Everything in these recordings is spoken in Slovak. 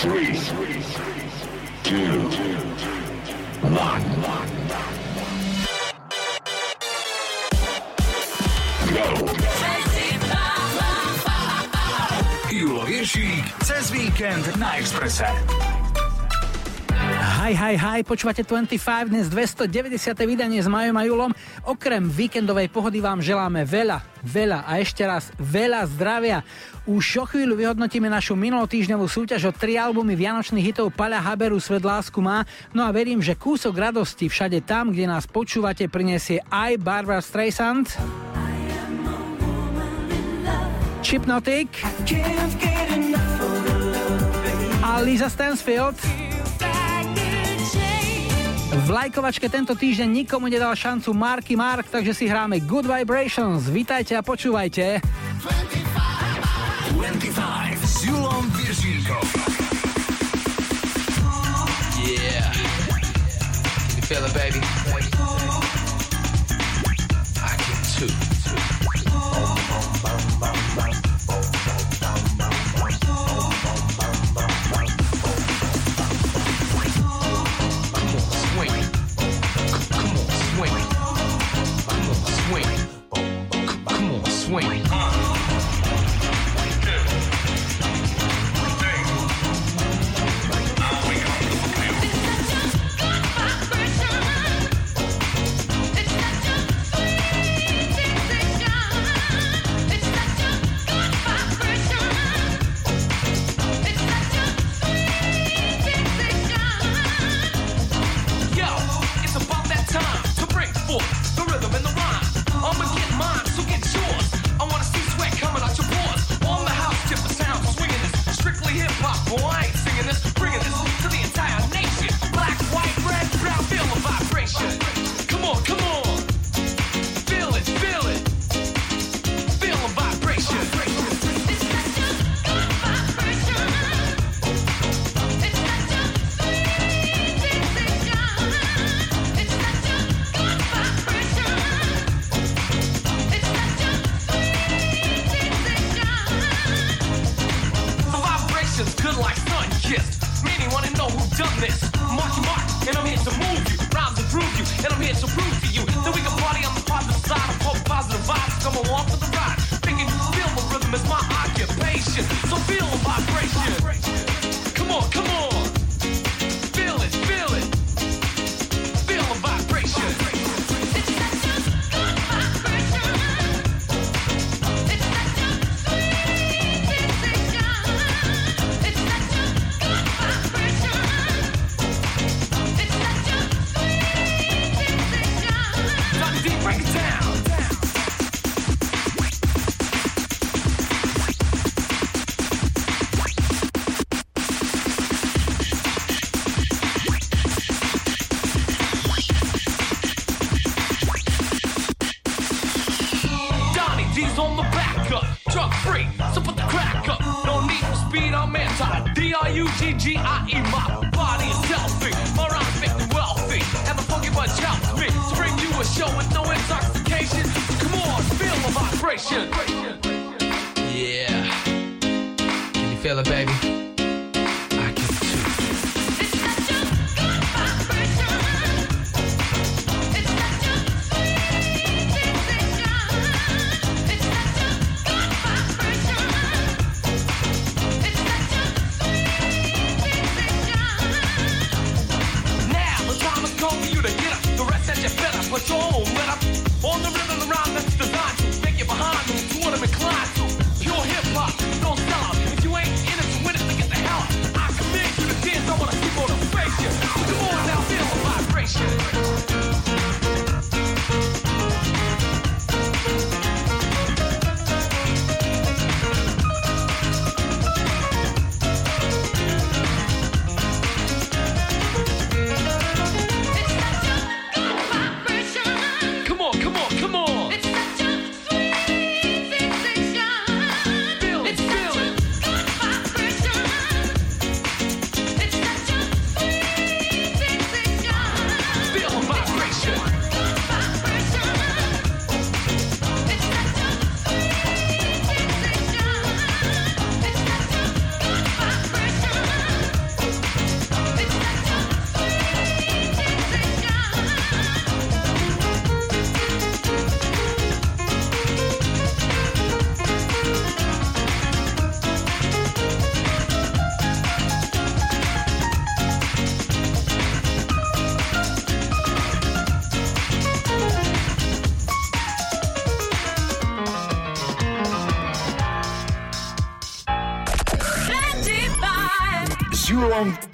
Three, two, one. Go. Jól és így, víkend na Expresse. Hi, počúvate 25, dnes 290. vydanie s Majom a Julom. Okrem víkendovej pohody vám želáme veľa, veľa a ešte raz veľa zdravia. Už o chvíľu vyhodnotíme našu minulotýždňovú súťaž o tri albumy vianočných hitov Paľa Haberu Svet lásku má. No a verím, že kúsok radosti všade tam, kde nás počúvate, prinesie aj Barbara Streisand. Chipnotic a Lisa Stansfield. V lajkovačke tento týždeň nikomu nedal šancu Marky Mark, takže si hráme Good Vibrations. Vítajte a počúvajte. 25, 25 s Julom Yeah. Can you feel it, baby? I can too. swing. Uh.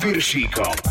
Julom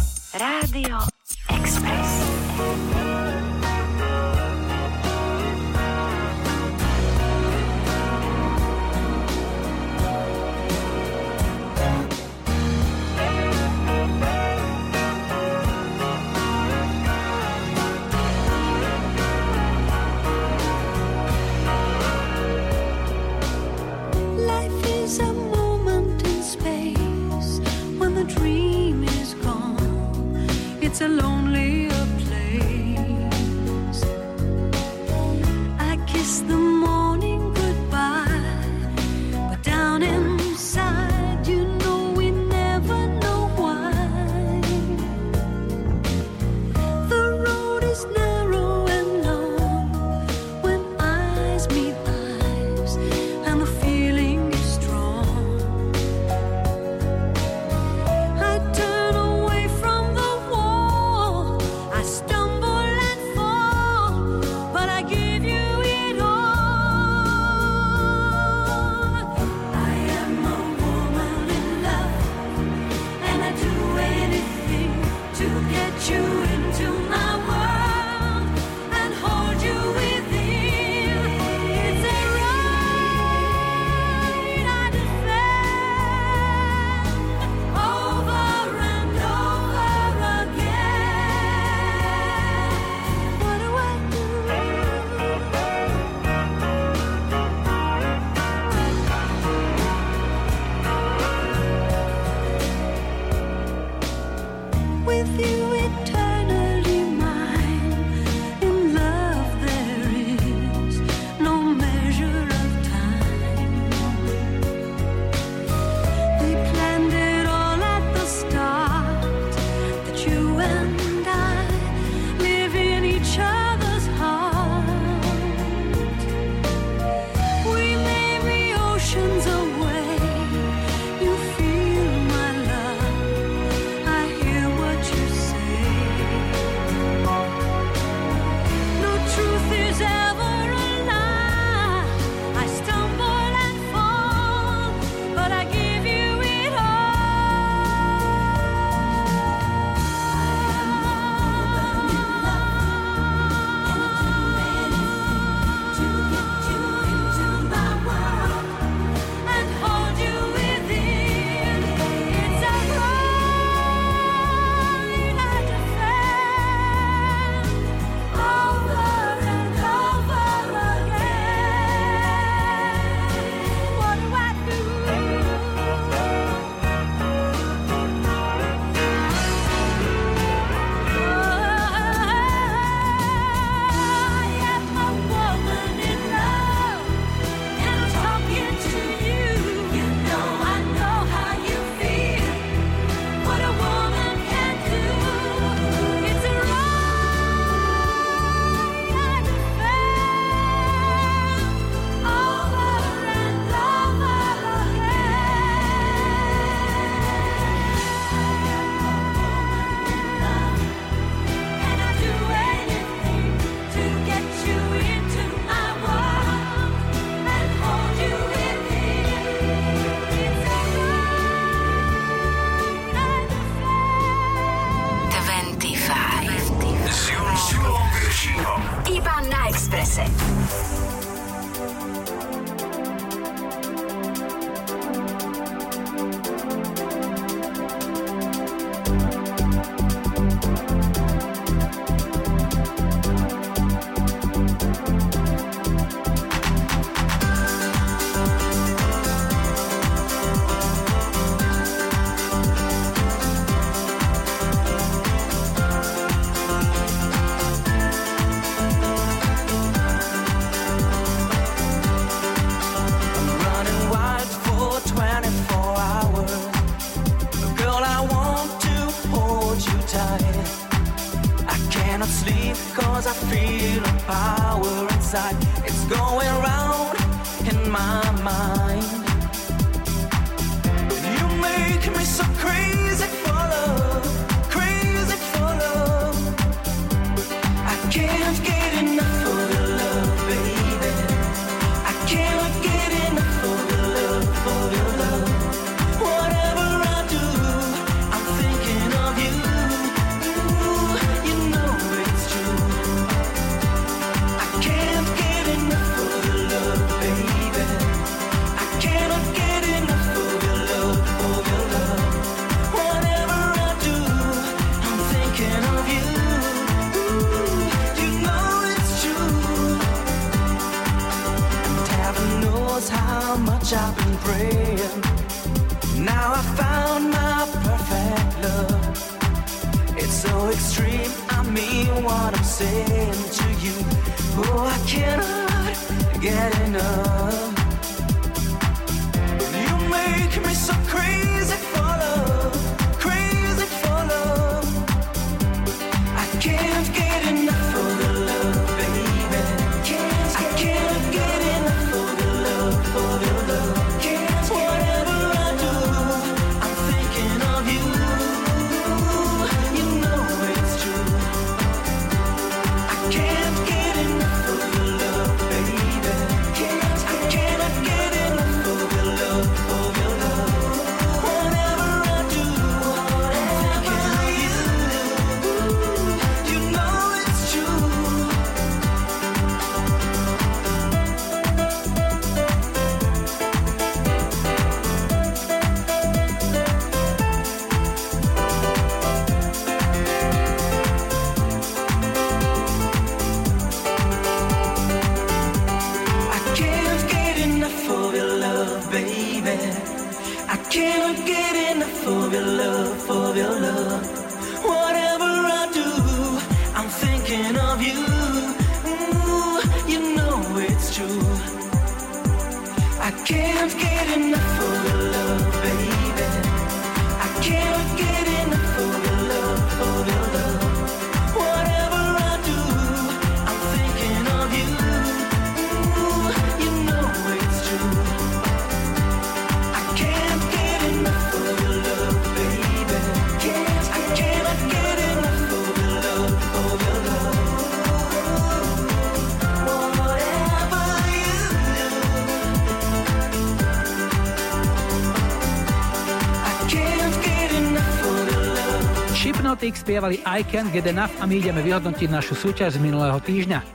spievali I Can't Get Enough a my ideme vyhodnotiť našu súťaž z minulého týždňa.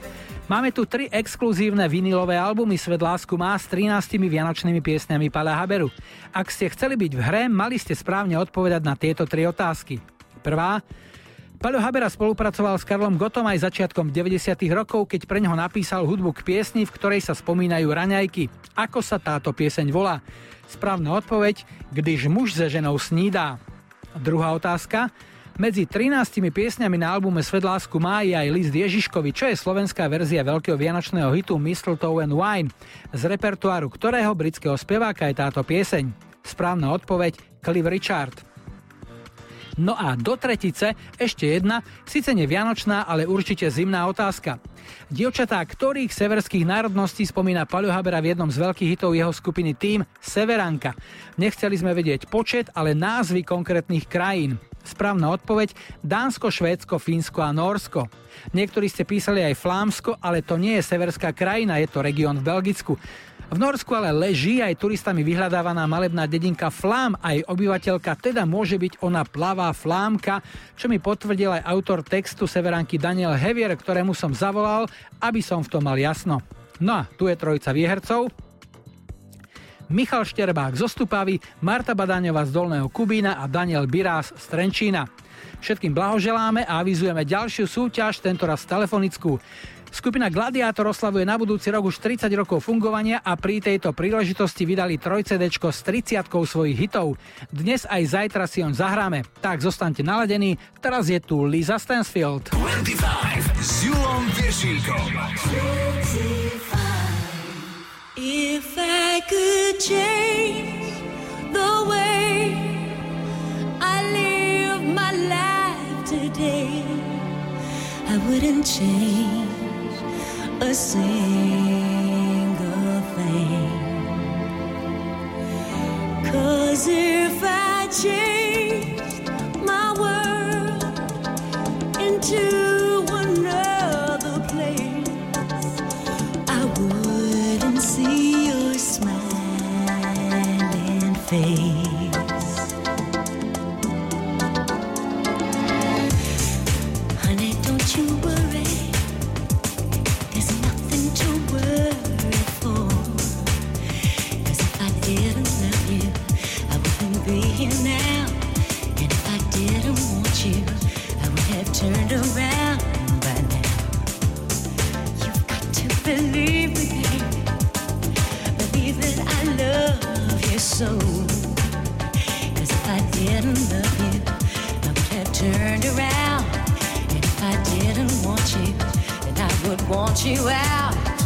Máme tu tri exkluzívne vinilové albumy Svet lásku má s 13 vianočnými piesňami Pala Haberu. Ak ste chceli byť v hre, mali ste správne odpovedať na tieto tri otázky. Prvá, Paľo Habera spolupracoval s Karlom Gotom aj začiatkom 90. rokov, keď pre neho napísal hudbu k piesni, v ktorej sa spomínajú raňajky. Ako sa táto pieseň volá? Správna odpoveď, když muž se ženou snídá. Druhá otázka, medzi 13 piesňami na albume Svet lásku má aj list Ježiškovi, čo je slovenská verzia veľkého vianočného hitu Mistletoe and Wine, z repertoáru ktorého britského speváka je táto pieseň. Správna odpoveď Cliff Richard. No a do tretice ešte jedna, síce nevianočná, ale určite zimná otázka. Dievčatá, ktorých severských národností spomína Paľo Habera v jednom z veľkých hitov jeho skupiny Tým Severanka. Nechceli sme vedieť počet, ale názvy konkrétnych krajín. Správna odpoveď Dánsko, Švédsko, Fínsko a Norsko. Niektorí ste písali aj Flámsko, ale to nie je severská krajina, je to región v Belgicku. V Norsku ale leží aj turistami vyhľadávaná malebná dedinka Flám, aj obyvateľka teda môže byť ona plavá Flámka, čo mi potvrdil aj autor textu severanky Daniel Hevier, ktorému som zavolal, aby som v tom mal jasno. No a tu je trojica výhercov, Michal Šterbák zo Stupavy, Marta Badáňová z Dolného Kubína a Daniel Birás z Trenčína. Všetkým blahoželáme a avizujeme ďalšiu súťaž, tentoraz telefonickú. Skupina Gladiátor oslavuje na budúci rok už 30 rokov fungovania a pri tejto príležitosti vydali 3 CD s 30 svojich hitov. Dnes aj zajtra si on zahráme. Tak zostaňte naladení, teraz je tu Lisa Stansfield. 25 s Julom If I could change the way I live my life today, I wouldn't change a single thing. Cause if I changed my world into Honey, don't you worry. There's nothing to worry for. Cause if I didn't love you, I wouldn't be here now. And if I didn't want you, I would have turned around by now. You've got to believe me baby. Believe that I love you so didn't love you, I would around. If I didn't want you, then I would want you out.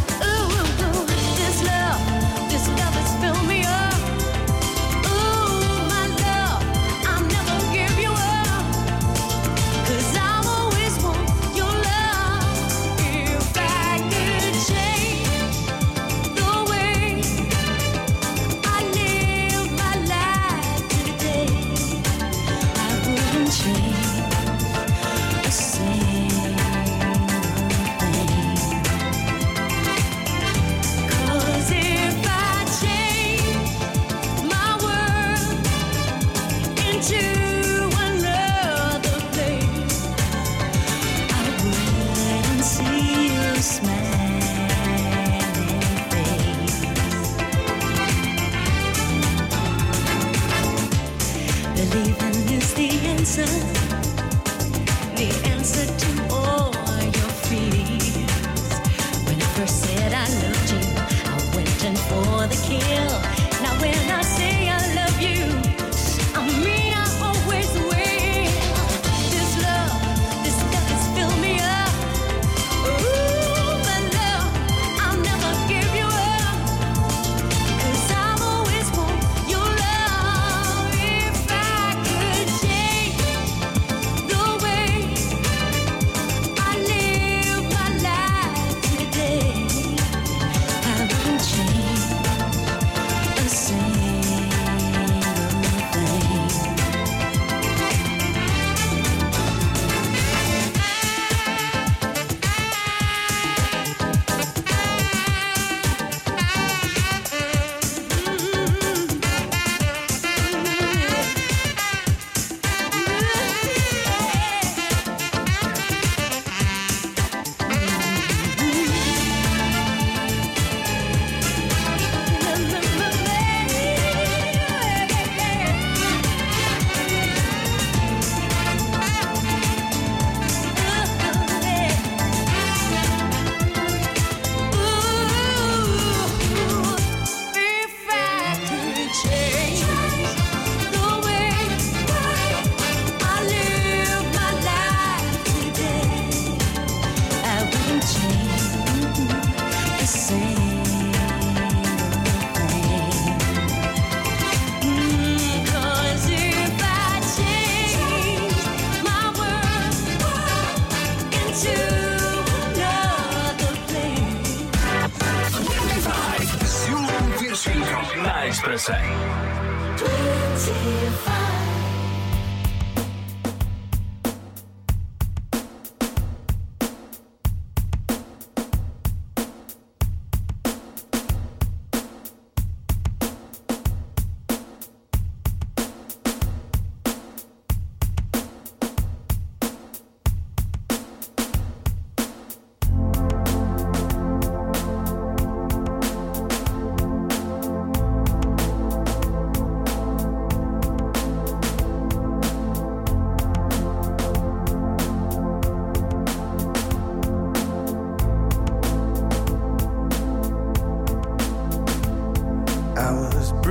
the kill.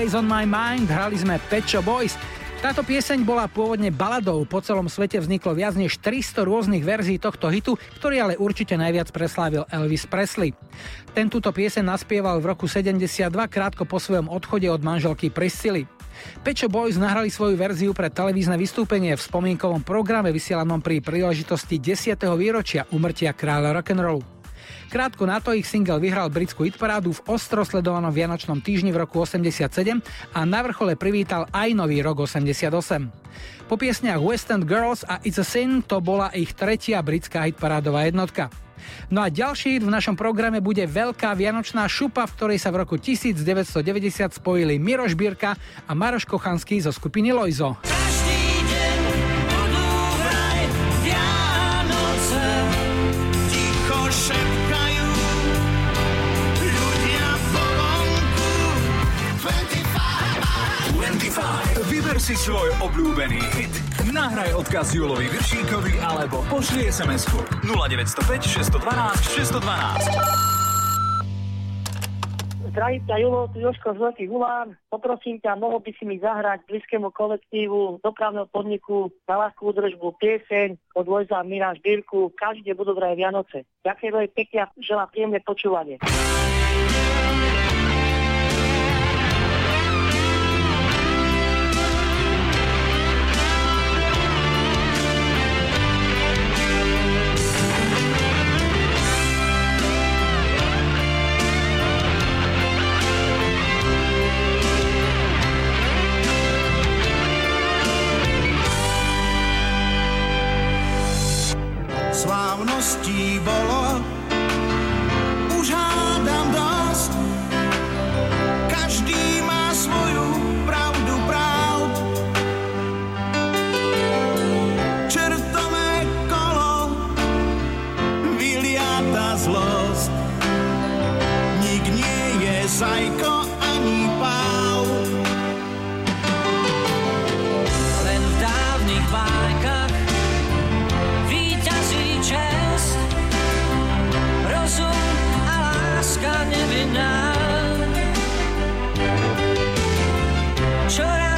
Always on my mind, hrali sme Pet Shop Boys. Táto pieseň bola pôvodne baladou, po celom svete vzniklo viac než 300 rôznych verzií tohto hitu, ktorý ale určite najviac preslávil Elvis Presley. Ten túto pieseň naspieval v roku 72 krátko po svojom odchode od manželky Priscily. Pečo Boys nahrali svoju verziu pre televízne vystúpenie v spomienkovom programe vysielanom pri príležitosti 10. výročia umrtia kráľa rock'n'rollu. Krátko na to ich single vyhral britskú hitparádu v ostro sledovanom Vianočnom týždni v roku 87 a na vrchole privítal aj nový rok 88. Po piesniach West End Girls a It's a Sin to bola ich tretia britská hitparádová jednotka. No a ďalší hit v našom programe bude Veľká vianočná šupa, v ktorej sa v roku 1990 spojili Miroš Bírka a Maroš Kochanský zo skupiny Lojzo. Si svoj obľúbený hit. Nahraj odkaz Julovi Viršíkovi alebo pošli SMS-ku 0905 612 612. Zdravím ťa, Julo, tu Joško z Veľkých Hulán. Poprosím ťa, mohol by si mi zahrať blízkému kolektívu dopravného podniku na ľahkú údržbu pieseň od Lojza Miráš Bírku. Každý budú vraj Vianoce. Ďakujem veľmi pekne a želám príjemné počúvanie. Slávností bolo, už hádam dosť. Každý má svoju pravdu pravd. Čertové kolo vyliata zlosť. Nik nie je zajko ani pál. Láska nevinná. Čoraz viac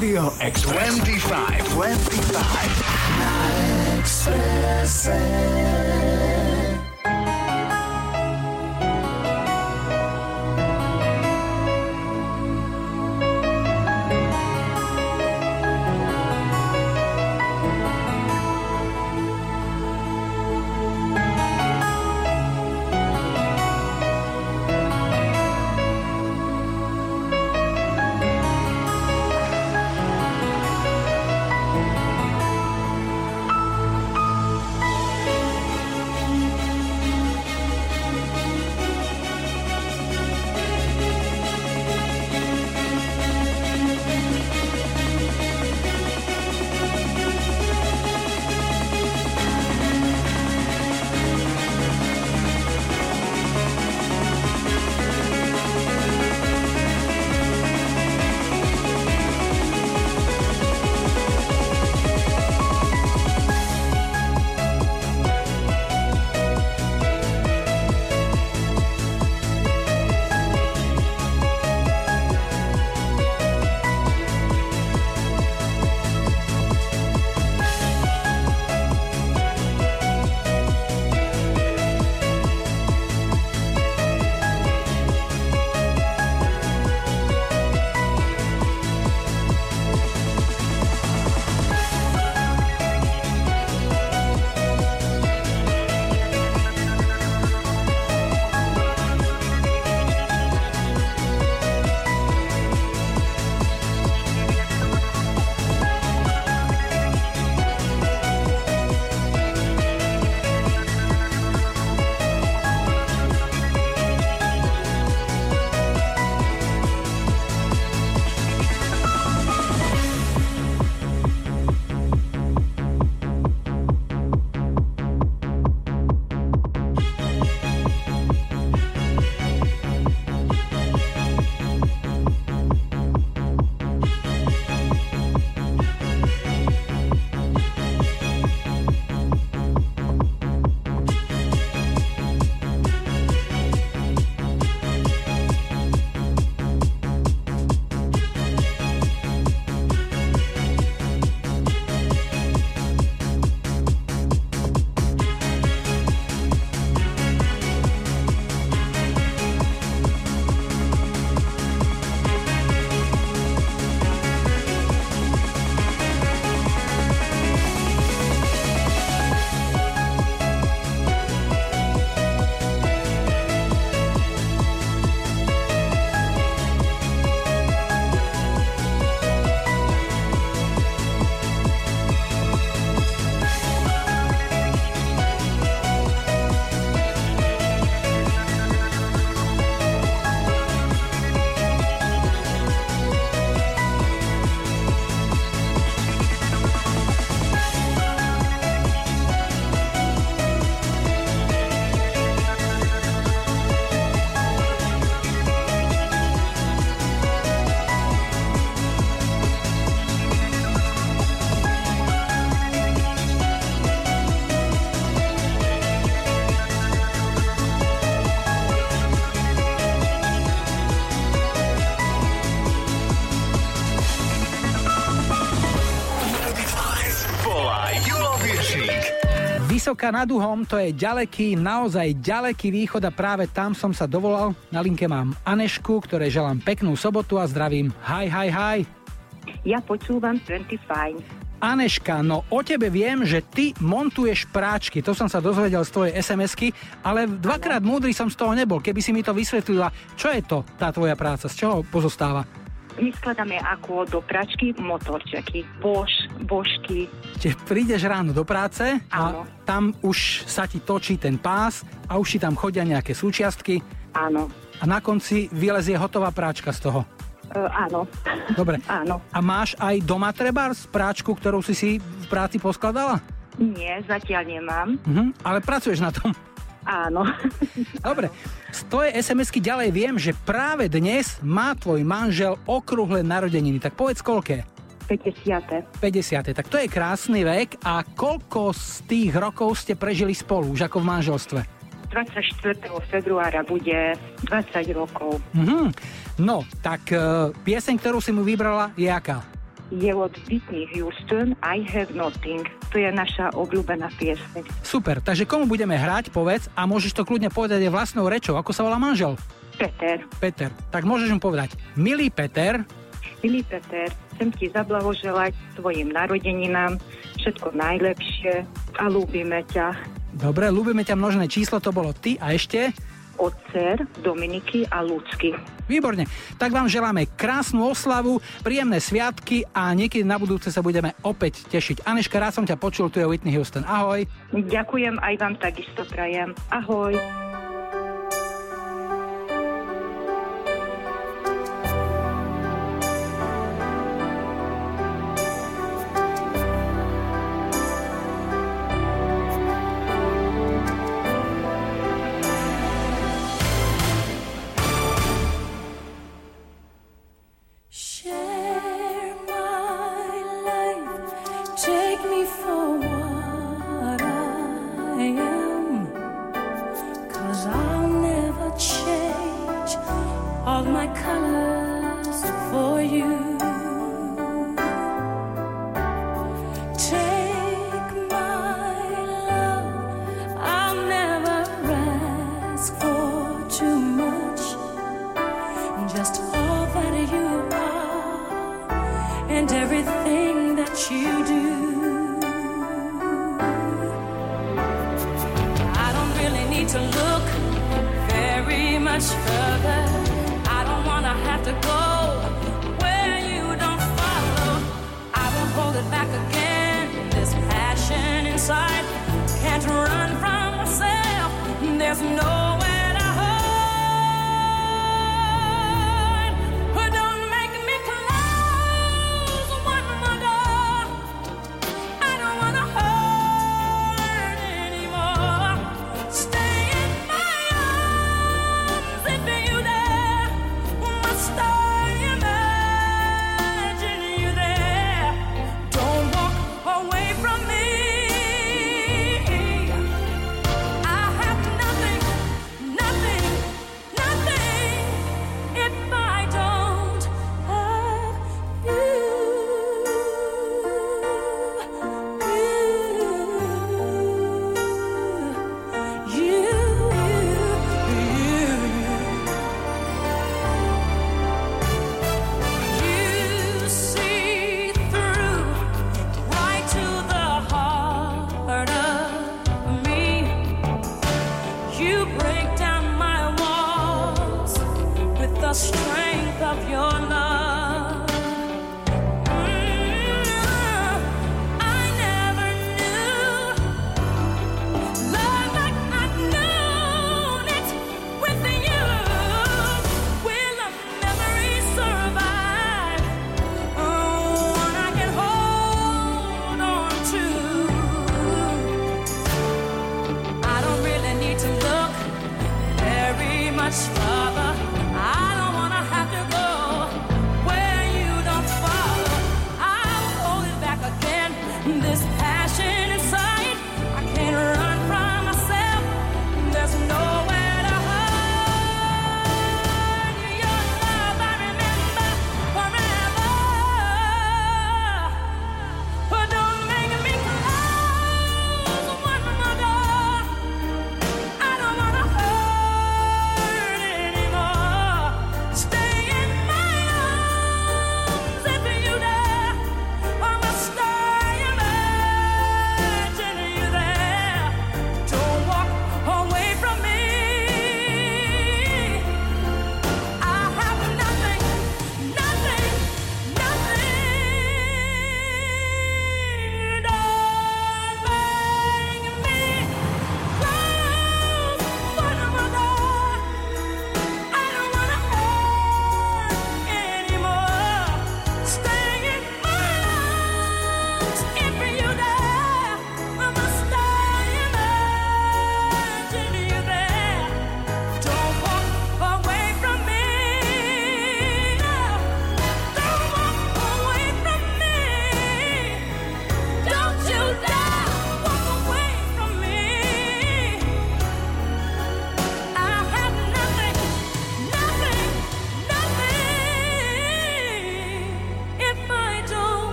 Express. Rádio Vysoká nad uhom, to je ďaleký, naozaj ďaleký východ a práve tam som sa dovolal. Na linke mám Anešku, ktoré želám peknú sobotu a zdravím. Hi, hi, hi. Ja počúvam 25. Aneška, no o tebe viem, že ty montuješ práčky. To som sa dozvedel z tvojej SMS-ky, ale dvakrát múdry som z toho nebol. Keby si mi to vysvetlila, čo je to tá tvoja práca, z čoho pozostáva? My skladáme ako do pračky motorčeky, bož, božky. Čiže prídeš ráno do práce a Áno. tam už sa ti točí ten pás a už ti tam chodia nejaké súčiastky Áno, a na konci vylezie hotová práčka z toho. e, áno, Dobre. áno. A máš aj doma trebárs práčku, ktorú si si v práci poskladala? Nie, zatiaľ nemám. Mhm, ale pracuješ na tom. Áno. Dobre, z tvojej SMS-ky ďalej viem, že práve dnes má tvoj manžel okrúhle narodeniny. Tak povedz koľké? 50. 50. Tak to je krásny vek a koľko z tých rokov ste prežili spolu, už ako v manželstve? 24. februára bude 20 rokov. Mhm. No, tak e, pieseň, ktorú si mu vybrala, je aká? Je od Whitney Houston I Have Nothing. To je naša obľúbená pieseň. Super, takže komu budeme hrať, povedz a môžeš to kľudne povedať aj vlastnou rečou. Ako sa volá manžel? Peter, Peter. Tak môžeš mu povedať, milý Peter, milý Peter, chcem ti zablahoželať svojim narodeninám všetko najlepšie a ľúbime ťa. dobre, ľúbime ťa množné číslo, to bolo ty a ešte? Od Dominiky a Lucky. Výborne. Tak vám želáme krásnu oslavu, príjemné sviatky a niekedy na budúce sa budeme opäť tešiť. Aneška, rád som ťa počul, tu je Whitney Houston. Ahoj. Ďakujem, aj vám takisto prajem. Ahoj.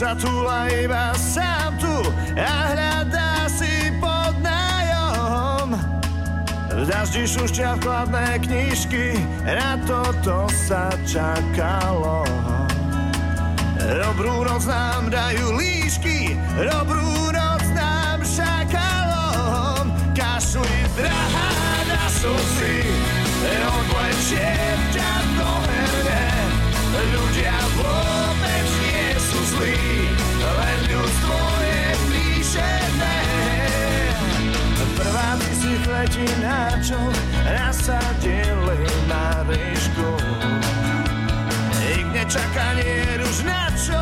Sa túla iba sám tu a hľadá si pod nájom. V daždi šušťa vkladné knižky, na toto sa čakalo. Dobrú noc nám dajú líšky, dobrú noc nám šakalom. Kašli drahá na slzy, odlečie ťa do herne. Ľudia nie zlí, len ľudstvo je píšené. Prvá ty si letí na čo nasadili na ryšku. Ik nečakanie už na čo,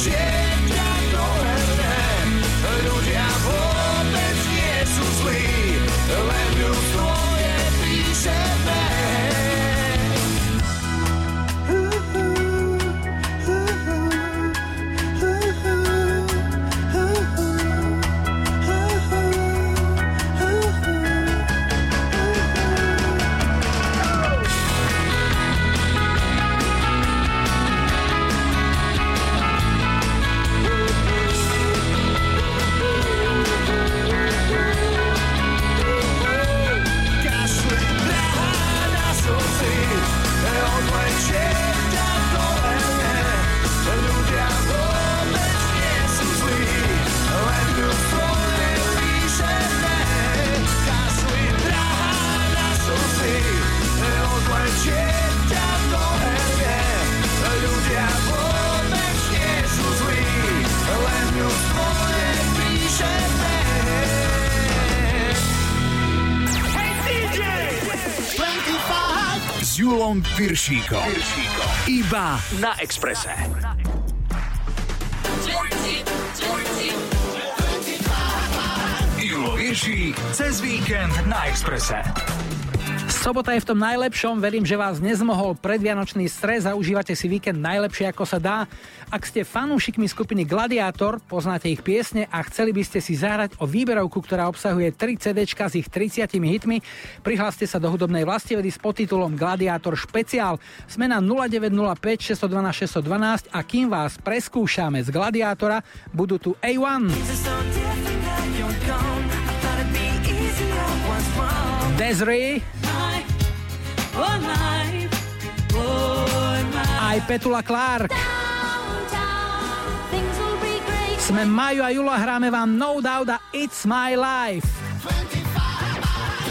shit. Piršíkom. Iba na Exprese. Julo Viršík cez víkend na Exprese. Sobota je v tom najlepšom, verím, že vás nezmohol predvianočný stres a užívate si víkend najlepšie ako sa dá. Ak ste fanúšikmi skupiny Gladiátor, poznáte ich piesne a chceli by ste si zahrať o výberovku, ktorá obsahuje 3 CD s ich 30 hitmi, prihláste sa do hudobnej vlastivedy s podtitulom Gladiátor špeciál. Sme na 0905 612 612 a kým vás preskúšame z Gladiátora, budú tu A1. Desiree, aj Petula Clark. Sme Maju a Jula, hráme vám No Doubt a It's My Life.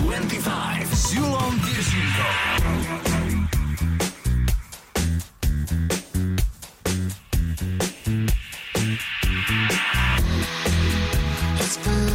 25 s Julom Piršíkom. It's funny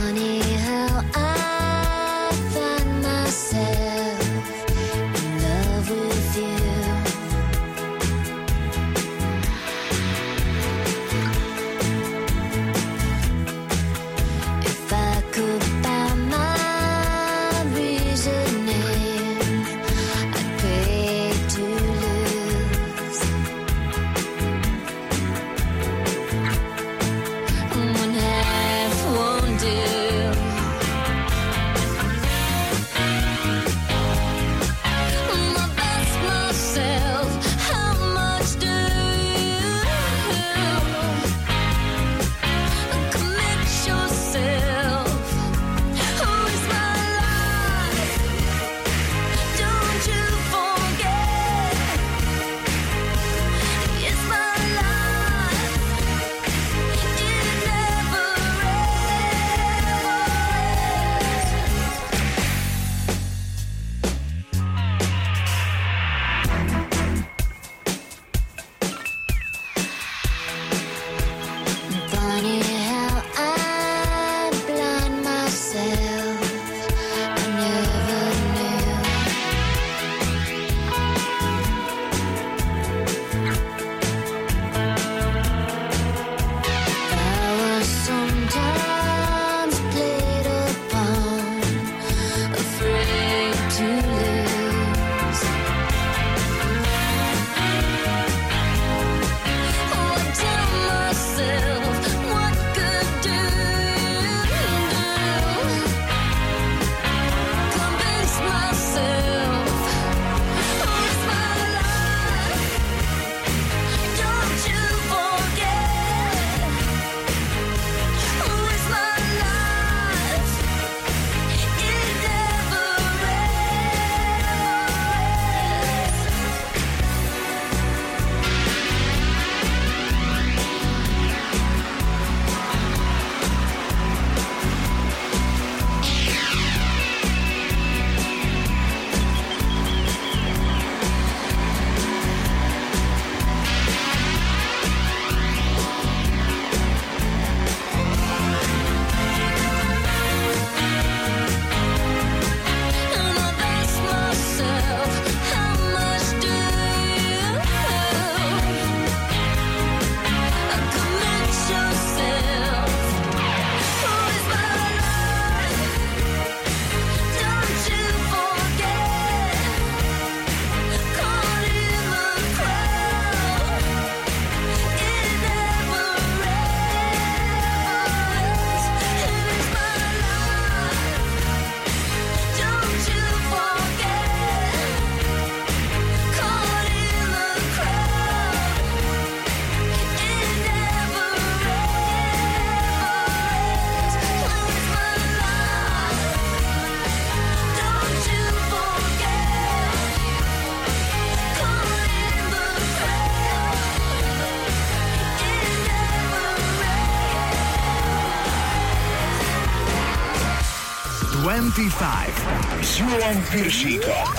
95. João Peixoto.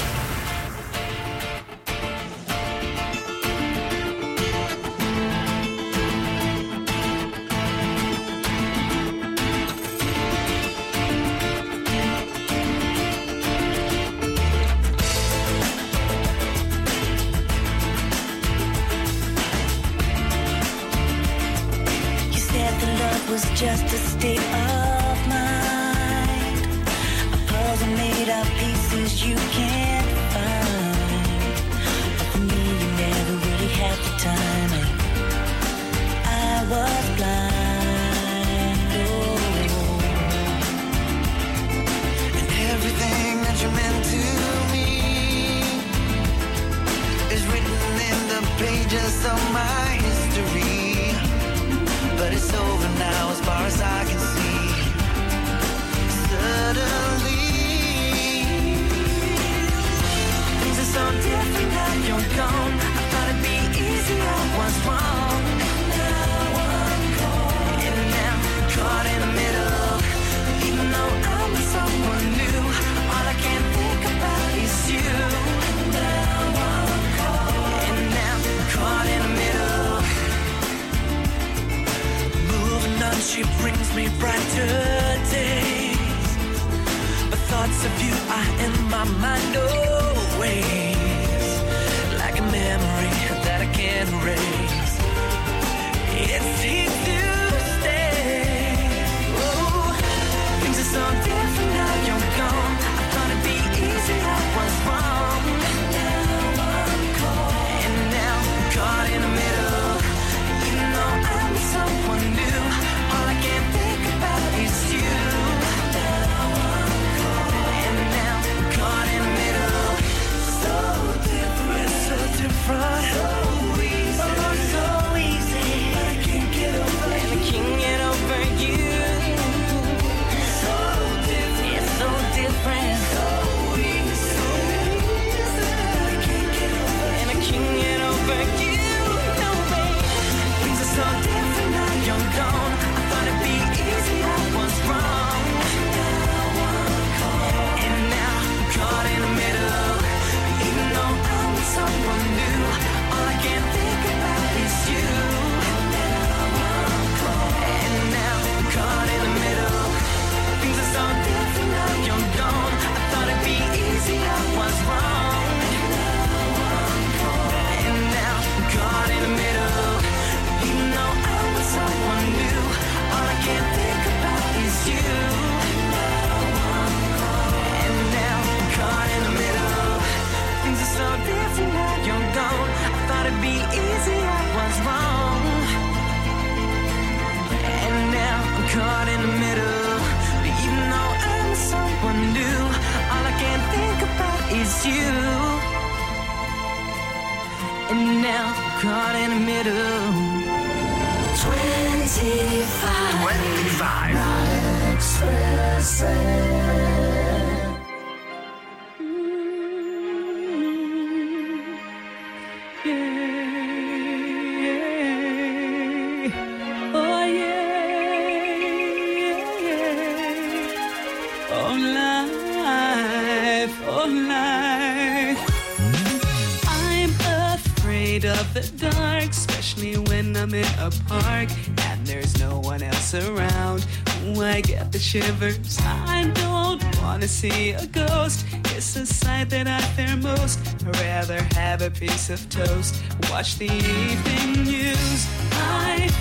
shivers. I don't wanna see a ghost. It's a sight that I fear most. I'd rather have a piece of toast. Watch the evening news. Life,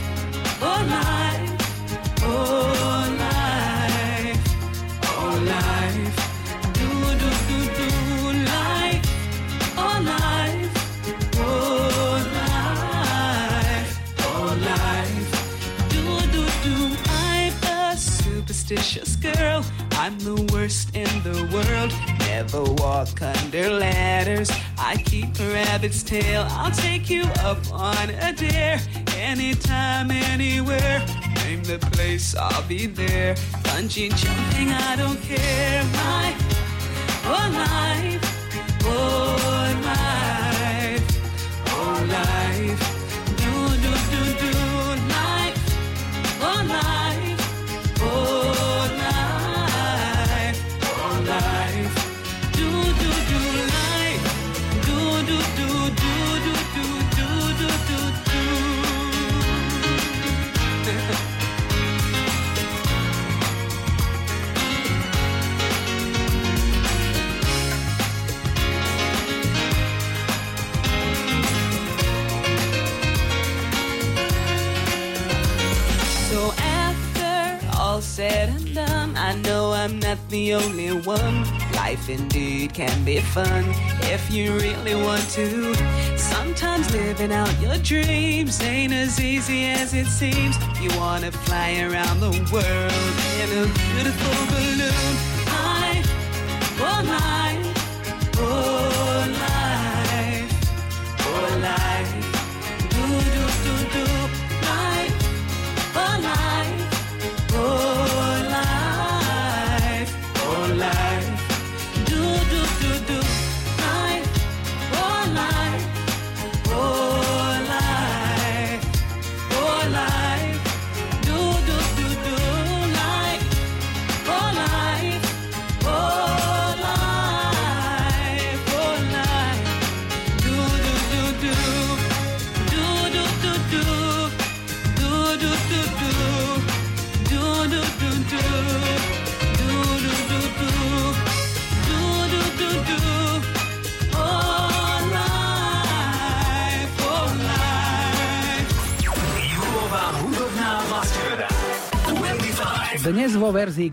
or life. its tail. I'll take you up on a dare, anytime, anywhere. Name the place, I'll be there. Bungee jumping, I don't care. My oh life be fun if you really want to. Sometimes living out your dreams ain't as easy as it seems. You wanna fly around the world in a beautiful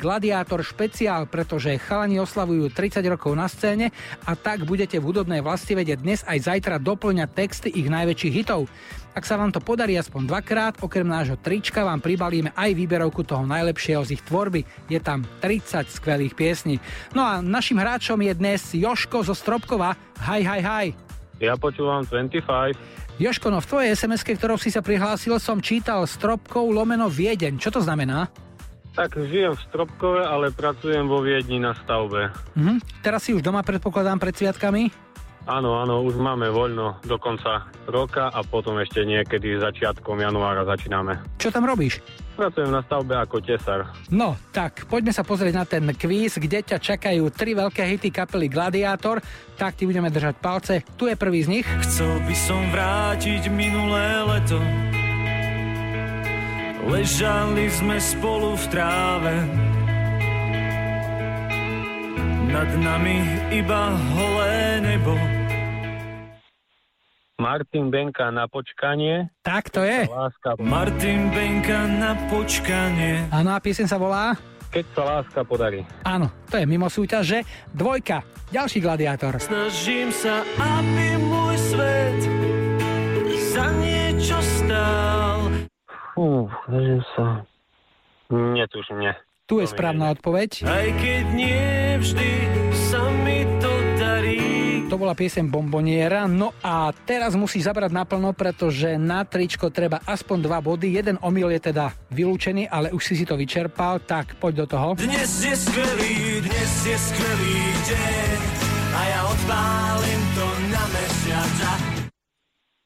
Gladiátor špeciál, pretože chalani oslavujú 30 rokov na scéne a tak budete v hudobnej vlasti vedieť dnes aj zajtra doplňať texty ich najväčších hitov. Ak sa vám to podarí aspoň dvakrát, okrem nášho trička vám pribalíme aj výberovku toho najlepšieho z ich tvorby. Je tam 30 skvelých piesní. No a našim hráčom je dnes Joško zo Stropkova. Haj, haj, haj. Ja počúvam 25. Joško, no v tvojej sms ktorou si sa prihlásil, som čítal Stropkov lomeno Viedeň. Čo to znamená? Tak žijem v Stropkove, ale pracujem vo Viedni na stavbe. Mhm. Teraz si už doma predpokladám pred sviatkami? Áno, áno, už máme voľno do konca roka a potom ešte niekedy začiatkom januára začíname. Čo tam robíš? Pracujem na stavbe ako tesar. No, tak poďme sa pozrieť na ten kvíz, kde ťa čakajú tri veľké hity kapely Gladiátor. Tak ti budeme držať palce. Tu je prvý z nich. Chcel by som vrátiť minulé leto Ležali sme spolu v tráve Nad nami iba holé nebo Martin Benka na počkanie. Tak to je. Láska. Martin Benka na počkanie Áno, a pieseň sa volá? Keď sa láska podarí. Áno, to je mimo súťaže. Dvojka, ďalší gladiátor. Snažím sa, aby môj svet za niečo stál Fú, snažím sa. Netuším, nie. Tu je správna odpoveď. Aj keď nie vždy sa mi to darí To bola piesem Bomboniera. No a teraz musí zabrať naplno, pretože na tričko treba aspoň dva body. Jeden omyl je teda vylúčený, ale už si si to vyčerpal, tak poď do toho. Dnes je skvelý, dnes je skvelý deň A ja odpálim to na mesiac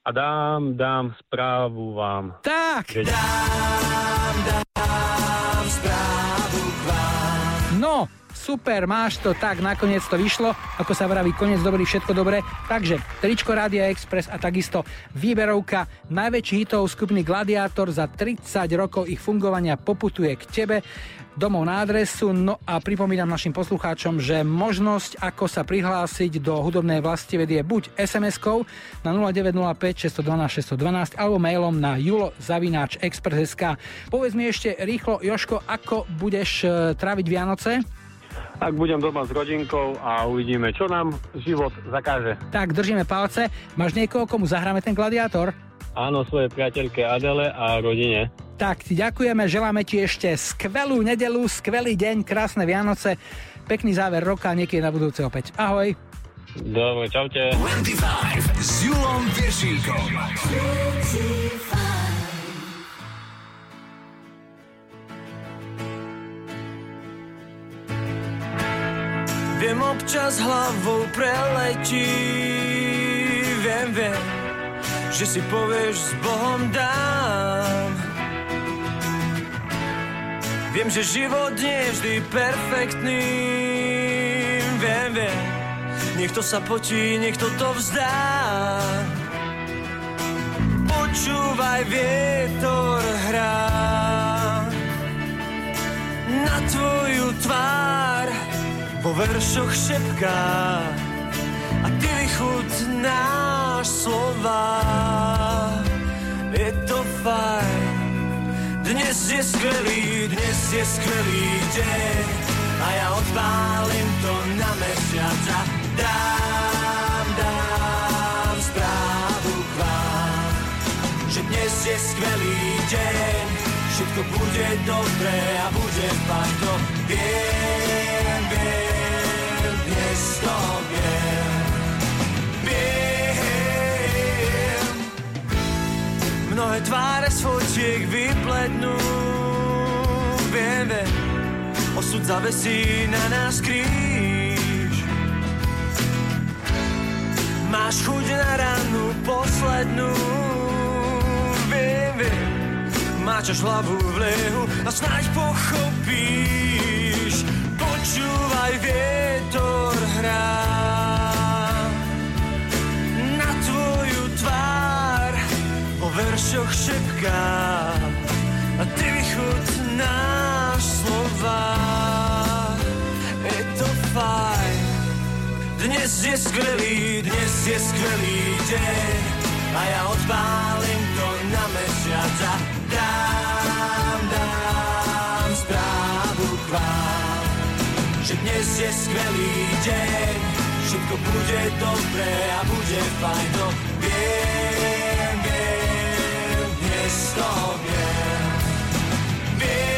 a dám, dám správu vám. Tak! Keď... dám, dám správu k vám No, super, máš to tak, nakoniec to vyšlo, ako sa vraví, koniec dobrý, všetko dobré. Takže tričko Rádia Express a takisto výberovka najväčších hitov skupiny Gladiátor za 30 rokov ich fungovania poputuje k tebe domov na adresu. No a pripomínam našim poslucháčom, že možnosť, ako sa prihlásiť do hudobnej vlasti vedie buď SMS-kou na 0905 612 612 alebo mailom na julo.express.sk. Povedz mi ešte rýchlo, Joško, ako budeš e, tráviť Vianoce? Ak budem doma s rodinkou a uvidíme, čo nám život zakáže. Tak, držíme palce. Máš niekoho, komu zahráme ten gladiátor? Áno, svoje priateľke Adele a rodine. Tak, ti ďakujeme, želáme ti ešte skvelú nedelu, skvelý deň, krásne Vianoce, pekný záver roka, niekedy na budúce opäť. Ahoj. Dobre, čaute. 25 s Julom Viršíkom. Viem občas hlavou preletí Viem, viem, že si povieš s Bohom dám. Viem, že život nie je vždy perfektný. Viem, viem, niekto sa potí, niekto to vzdá. Počúvaj, vietor hrá. Na tvoju tvár vo veršoch šepká a ty vychutnáš slova. Je to fajn, dnes je skvelý, dnes je skvelý deň a ja odpálim to na mesiac a dám, dám správu k vám, že dnes je skvelý deň, všetko bude dobré a bude fajn, to viem, viem, dnes to viem. Viem, mnohé tváre z fotiek vyplednú, viem, viem, osud zavesí na nás kríž. Máš chuť na ranu poslednú, viem, viem, máčaš hlavu v lehu a snáď pochopíš. Počúvaj, vietor hrá tvár, o veršoch šepká a ty vychutnáš slova. Je to fajn, dnes je skvelý, dnes je skvelý deň a ja odpálim to na mesiac a dám, dám správu k vám, že dnes je skvelý deň, všetko bude dobré a bude fajn, to viem, viem, dnes to viem, viem.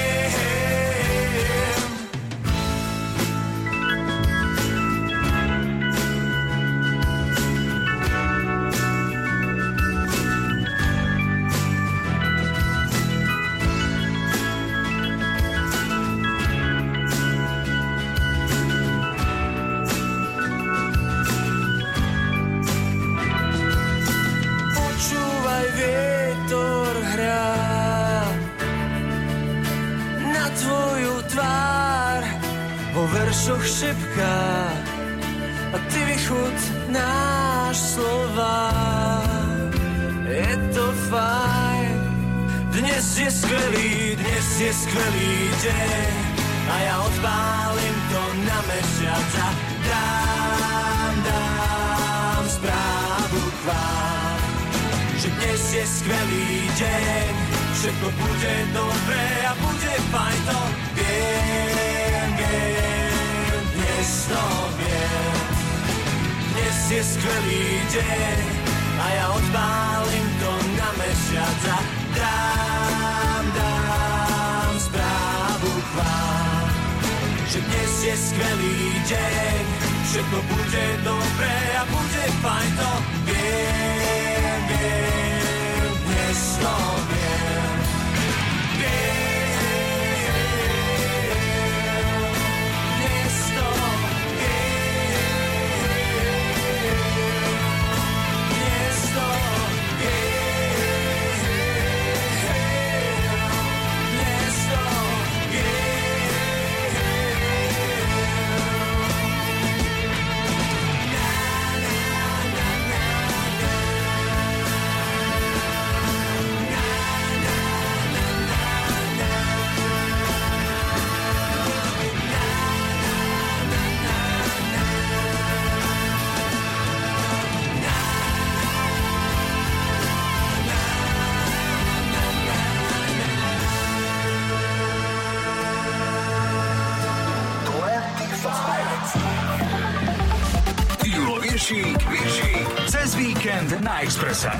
Šepká. A ty vychutnáš slova. Je to fajn, dnes je skvelý, dnes je skvelý deň. A ja odpálim to na mesiac a dám, dám správu k vám. Že dnes je skvelý deň, všetko bude dobré a bude fajn, to viem, viem, viem. Dnes je skvelý deň a ja odpálim to na mesiac a dám, dám správu k vám, že dnes je skvelý deň, všetko bude dobré a bude fajn, to viem, viem, dnes to. Viem, Viršík, Viršík, cez víkend na Exprese.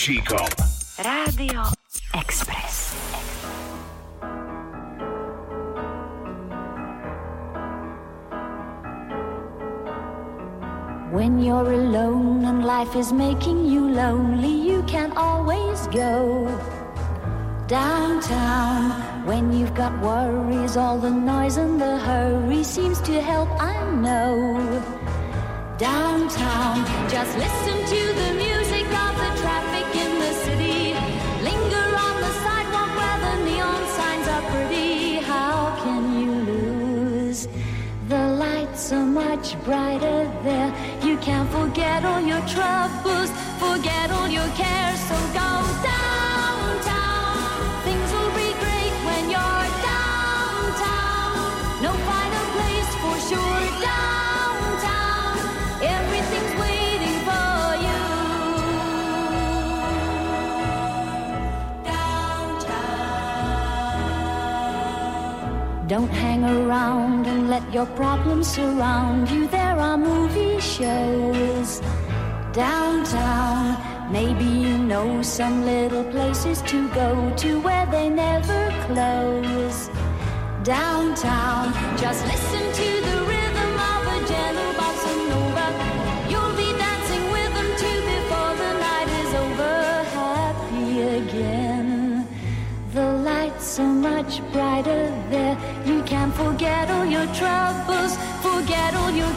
Chico. arms surround you. There are movie shows downtown. Maybe you know some little places to go to where they never close. Downtown, just listen to the rhythm of a gentle bossa nova. You'll be dancing with them too before the night is over. Happy again. The lights so much brighter there. You can forget all your troubles schedule your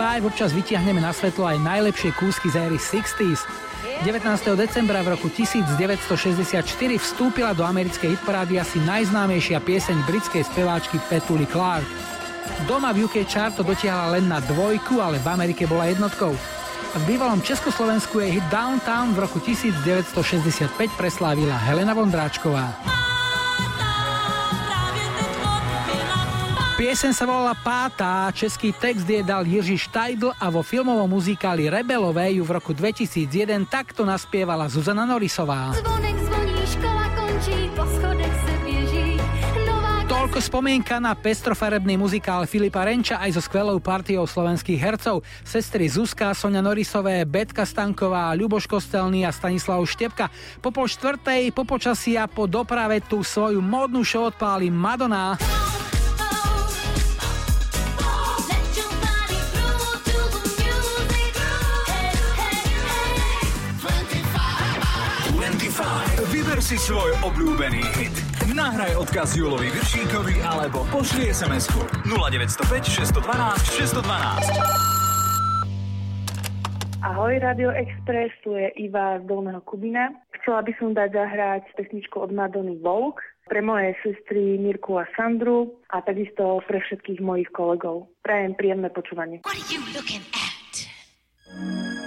Five občas vytiahneme na svetlo aj najlepšie kúsky z éry 60s. 19. decembra v roku 1964 vstúpila do americkej hitparády asi najznámejšia pieseň britskej speváčky Petuli Clark. Doma v UK chart to dotiahla len na dvojku, ale v Amerike bola jednotkou. V bývalom Československu jej hit Downtown v roku 1965 preslávila Helena Vondráčková. Piesen sa volala páta, český text je dal Jiří Štajdl a vo filmovom muzikáli Rebelové ju v roku 2001 takto naspievala Zuzana Norisová. Zvonek zvoní, škola končí, po schodech se bieží, nová... Toľko spomienka na pestrofarebný muzikál Filipa Renča aj so skvelou partiou slovenských hercov. Sestry Zuzka, Sonia Norisové, Betka Stanková, Ľuboš Kostelný a Stanislav Štepka. Po pol štvrtej, po počasí a po doprave tú svoju modnú show odpáli Madonna. Si svoj obľúbený hit. Nahraj odkaz Julovi Viršíkovi alebo pošli SMS-ku 0905 612 612. Ahoj, Radio Express, tu je Iva z Dolného Kubina. Chcela by som dať zahrať pesničku od Madony Vogue pre moje sestry Mirku a Sandru a takisto pre všetkých mojich kolegov. Prajem príjemné počúvanie. What are you looking at?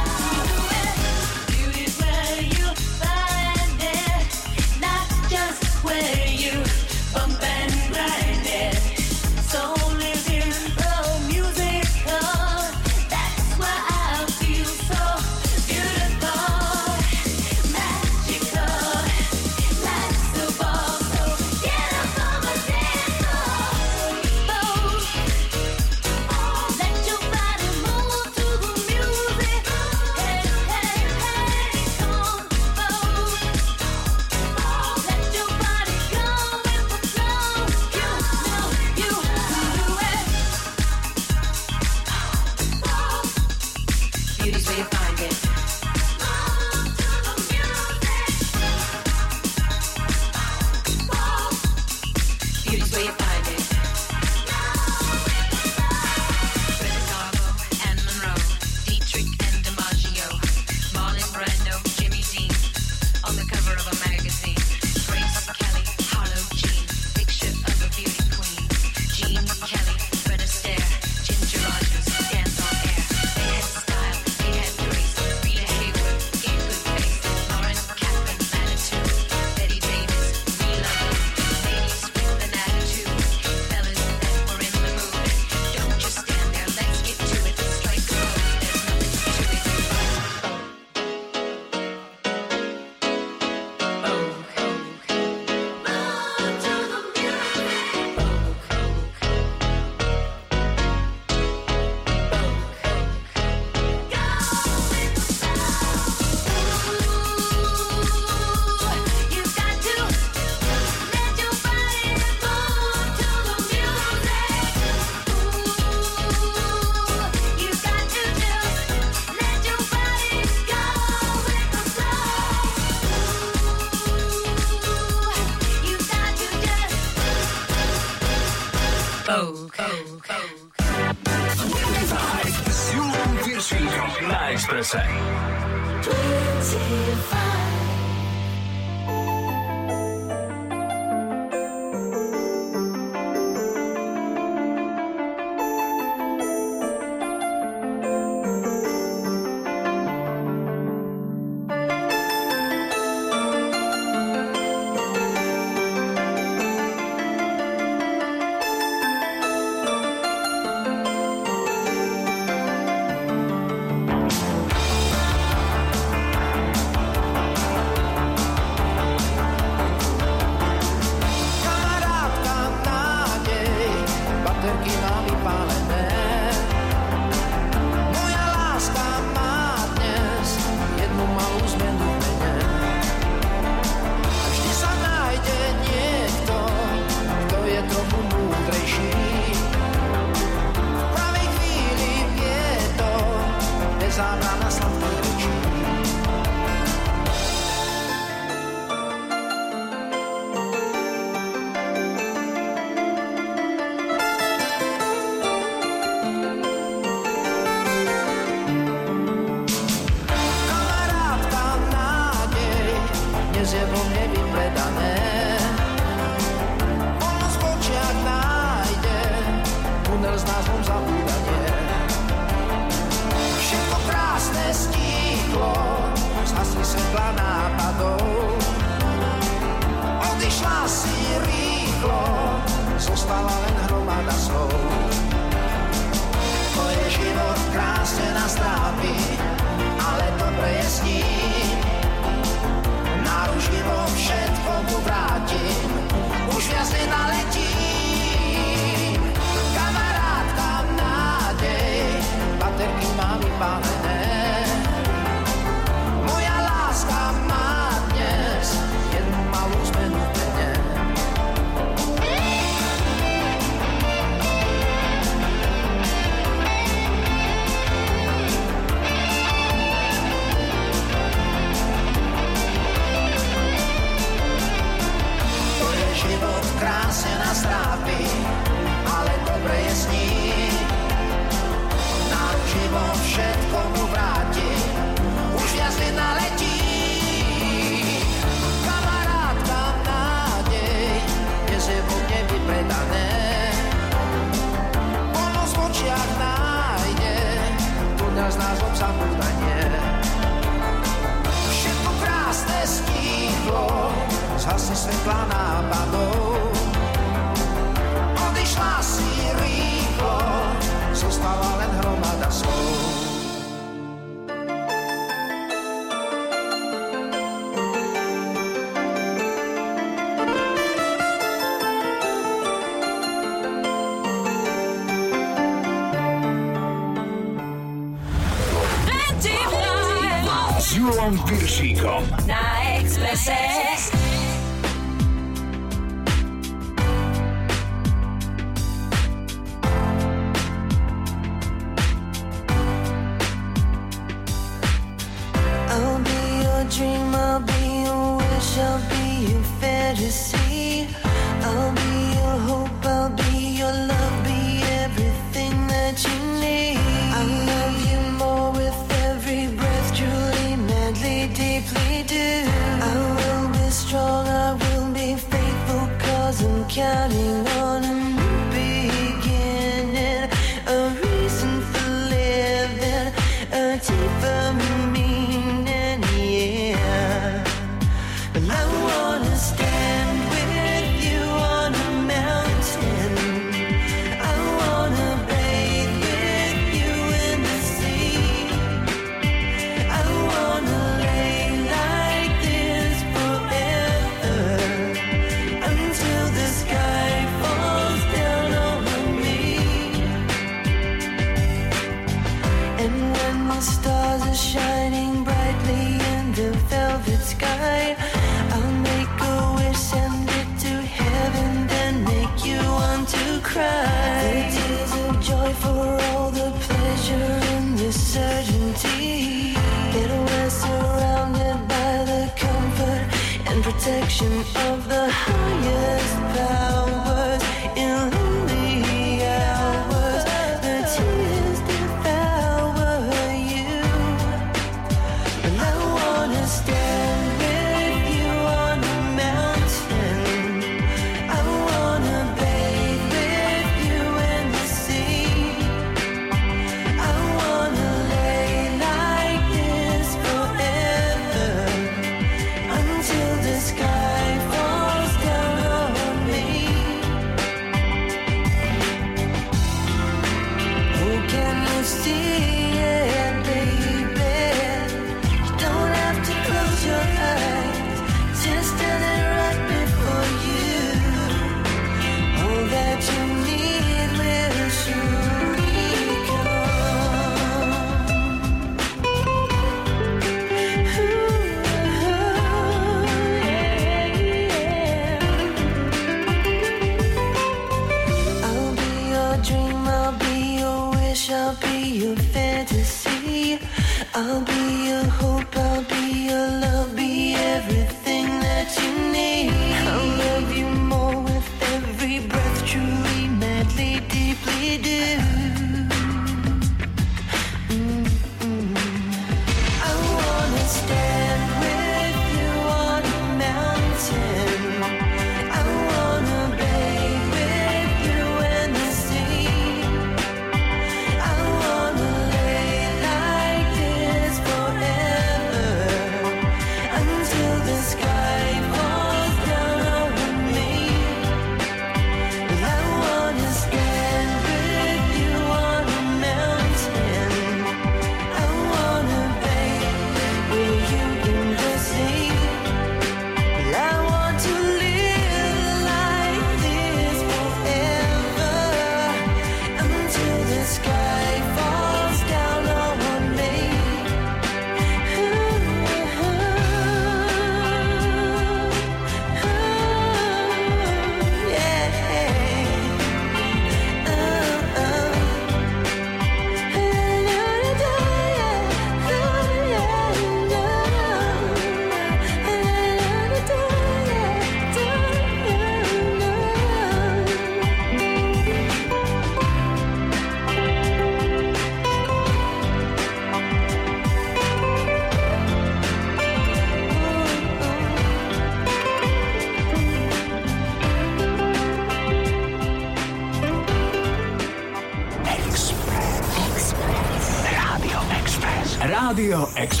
X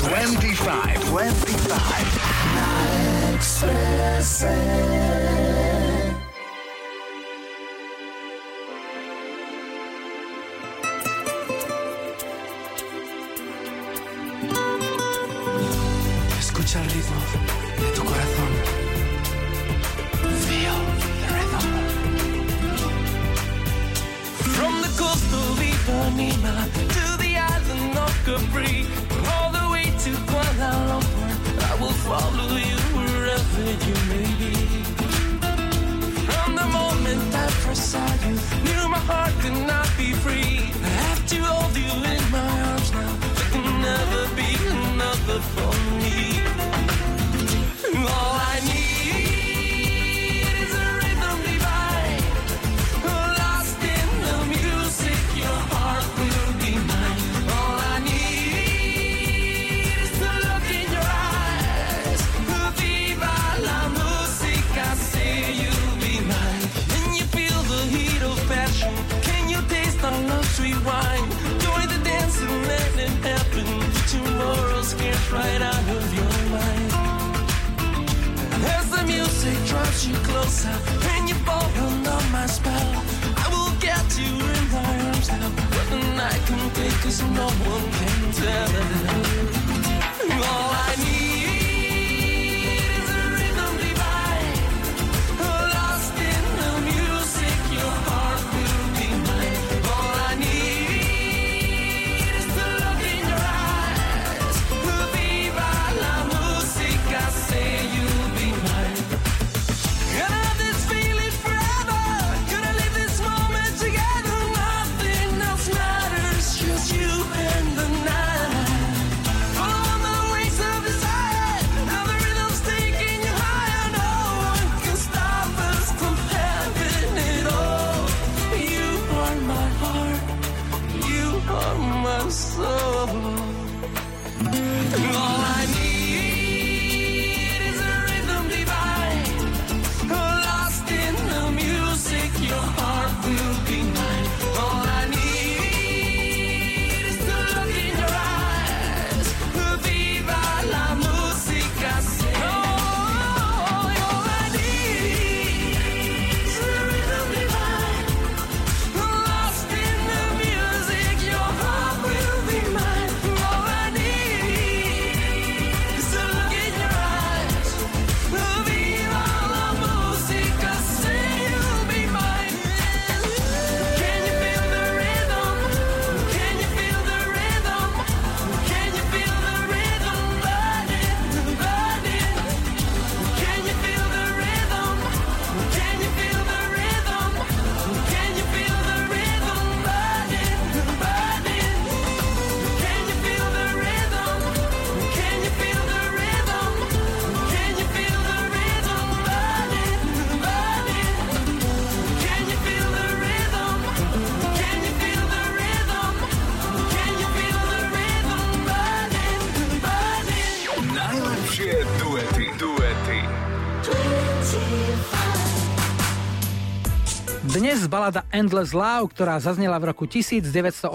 balada Endless Love, ktorá zaznela v roku 1981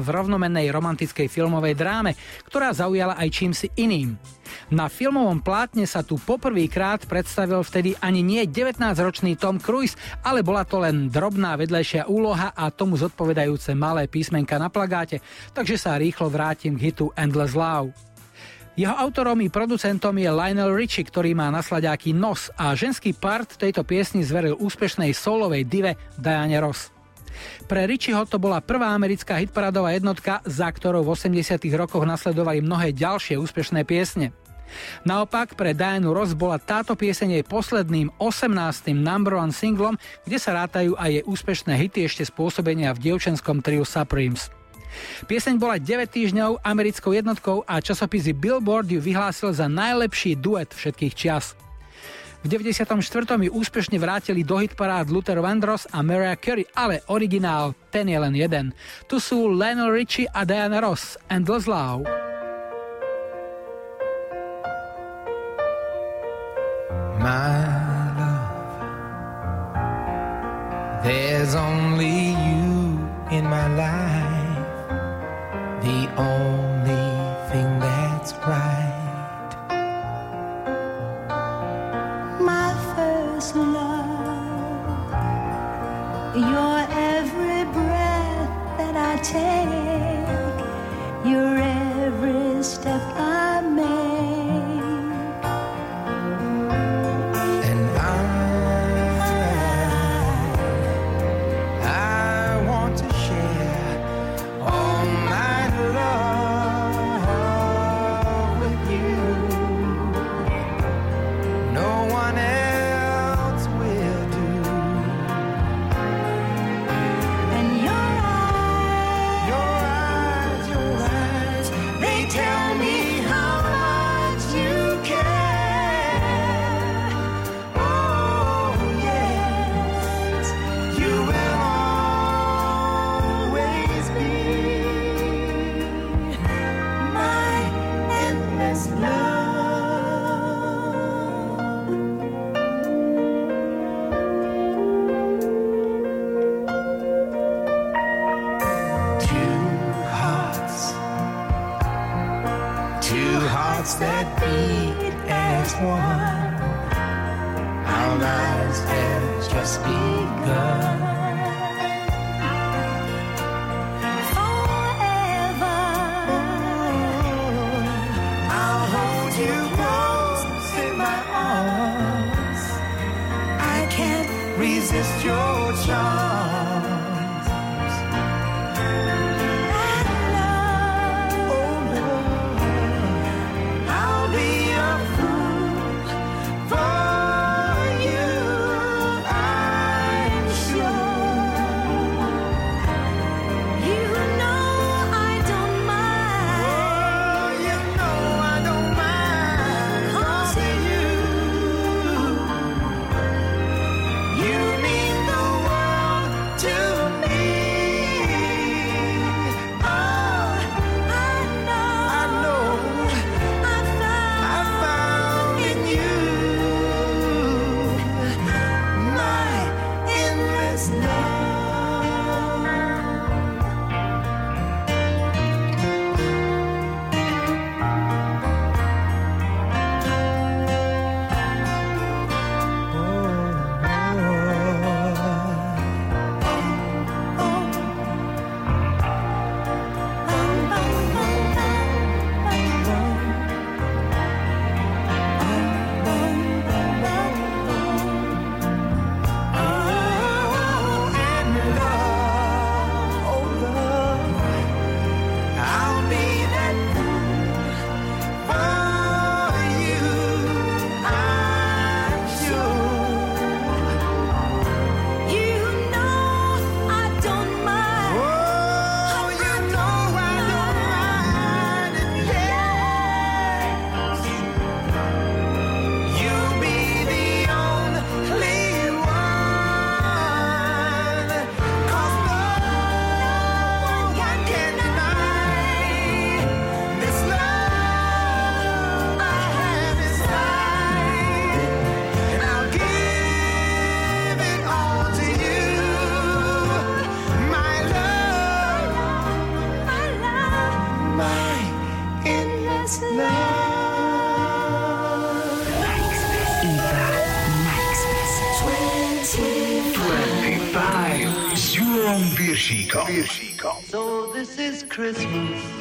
v rovnomennej romantickej filmovej dráme, ktorá zaujala aj čímsi iným. Na filmovom plátne sa tu poprvýkrát predstavil vtedy ani nie 19-ročný Tom Cruise, ale bola to len drobná vedlejšia úloha a tomu zodpovedajúce malé písmenka na plagáte, takže sa rýchlo vrátim k hitu Endless Love. Jeho autorom i producentom je Lionel Richie, ktorý má na nos a ženský part tejto piesni zveril úspešnej solovej dive Diane Ross. Pre Richieho to bola prvá americká hitparádová jednotka, za ktorou v 80 rokoch nasledovali mnohé ďalšie úspešné piesne. Naopak pre Dianu Ross bola táto pieseň jej posledným 18. number one singlom, kde sa rátajú aj jej úspešné hity ešte spôsobenia v dievčenskom triu Supremes. Pieseň bola 9 týždňov americkou jednotkou a časopisy Billboard ju vyhlásil za najlepší duet všetkých čias. V 94. ju úspešne vrátili do hitparád Luther Vandross a Mariah Carey, ale originál, ten je len jeden. Tu sú Lionel Richie a Diana Ross, Endless Love. My love, there's only you in my life, the only thing that's right. my first love. Your every breath that I take, your every step I make. Christmas.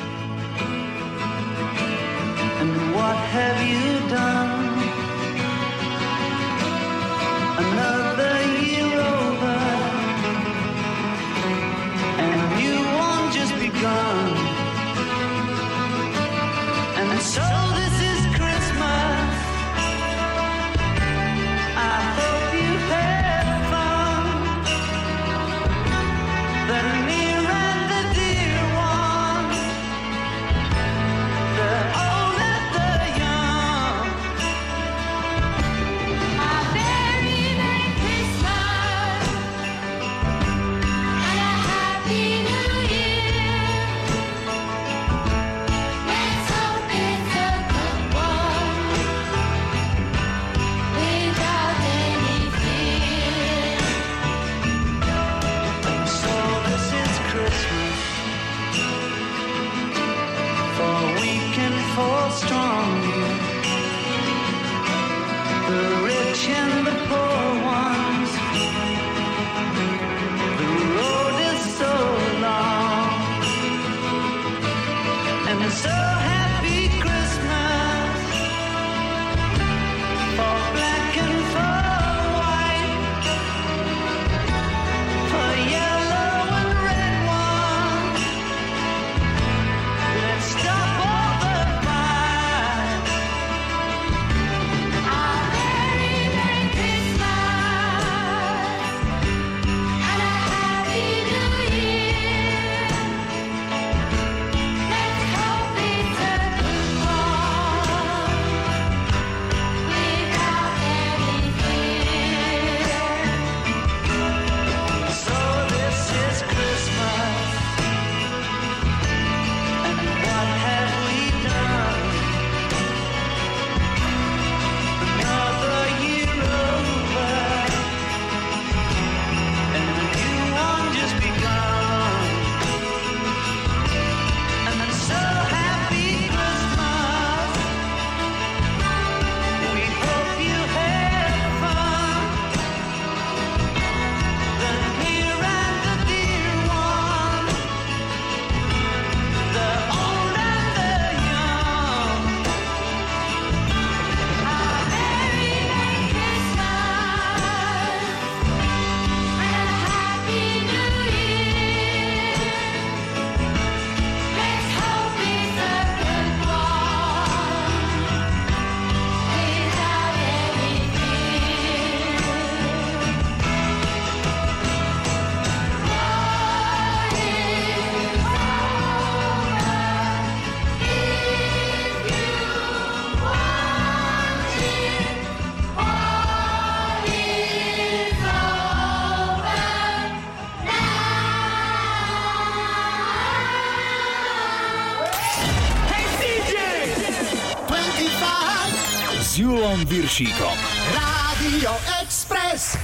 S Julom Viršíkom. Rádio Express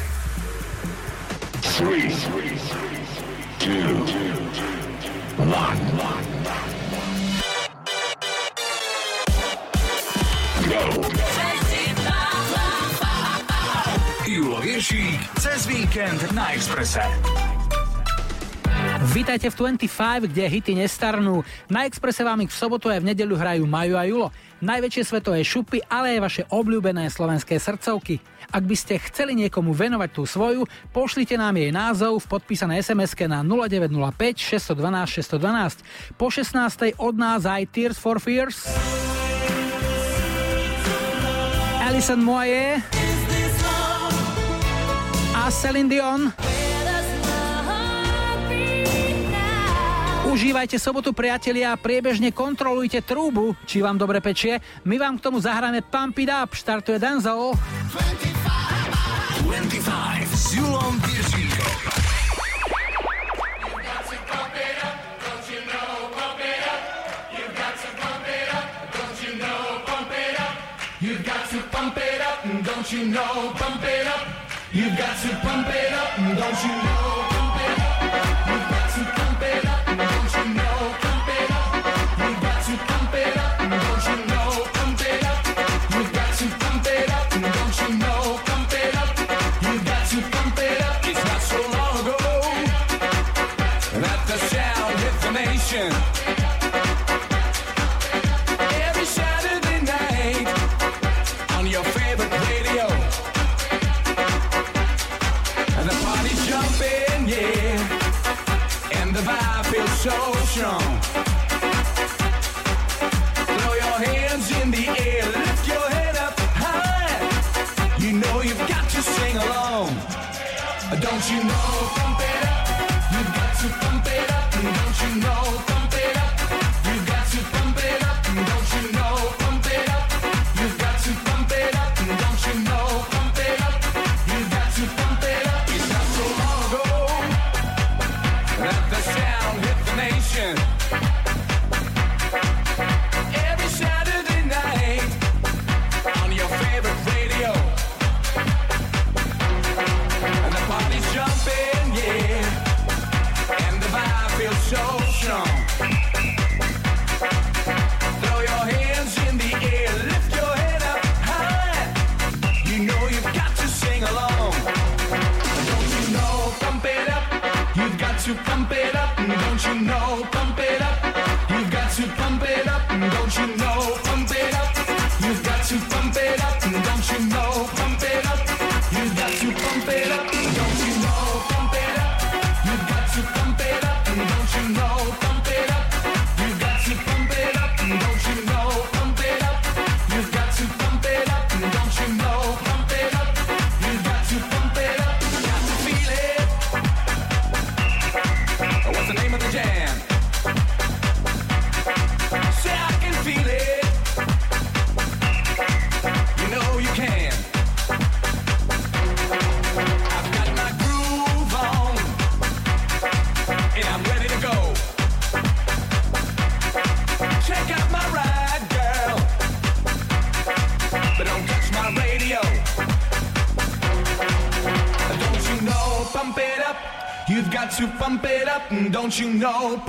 3 2 Julo Viršík cez víkend na Exprese. Vítajte v 25, kde hity nestarnú. Na Exprese vám ich v sobotu aj v nedeľu hrajú Majo a Julo. Najväčšie svetové šupy, ale aj vaše obľúbené slovenské srdcovky. Ak by ste chceli niekomu venovať tú svoju, pošlite nám jej názov v podpísanej sms na 0905 612 612. Po 16. od nás aj Tears for Fears. Alison Moye a Celine Dion. Užívajte sobotu, priatelia, a priebežne kontrolujte trúbu, či vám dobre pečie. My vám k tomu zahráme Pump It Up, štartuje Denzel. 25 s Julom Viršíkom. You've got to pump it up, don't you know? Pump it up. You've got to pump it up, don't you know? Pump it up. you know, pump it up. You've got to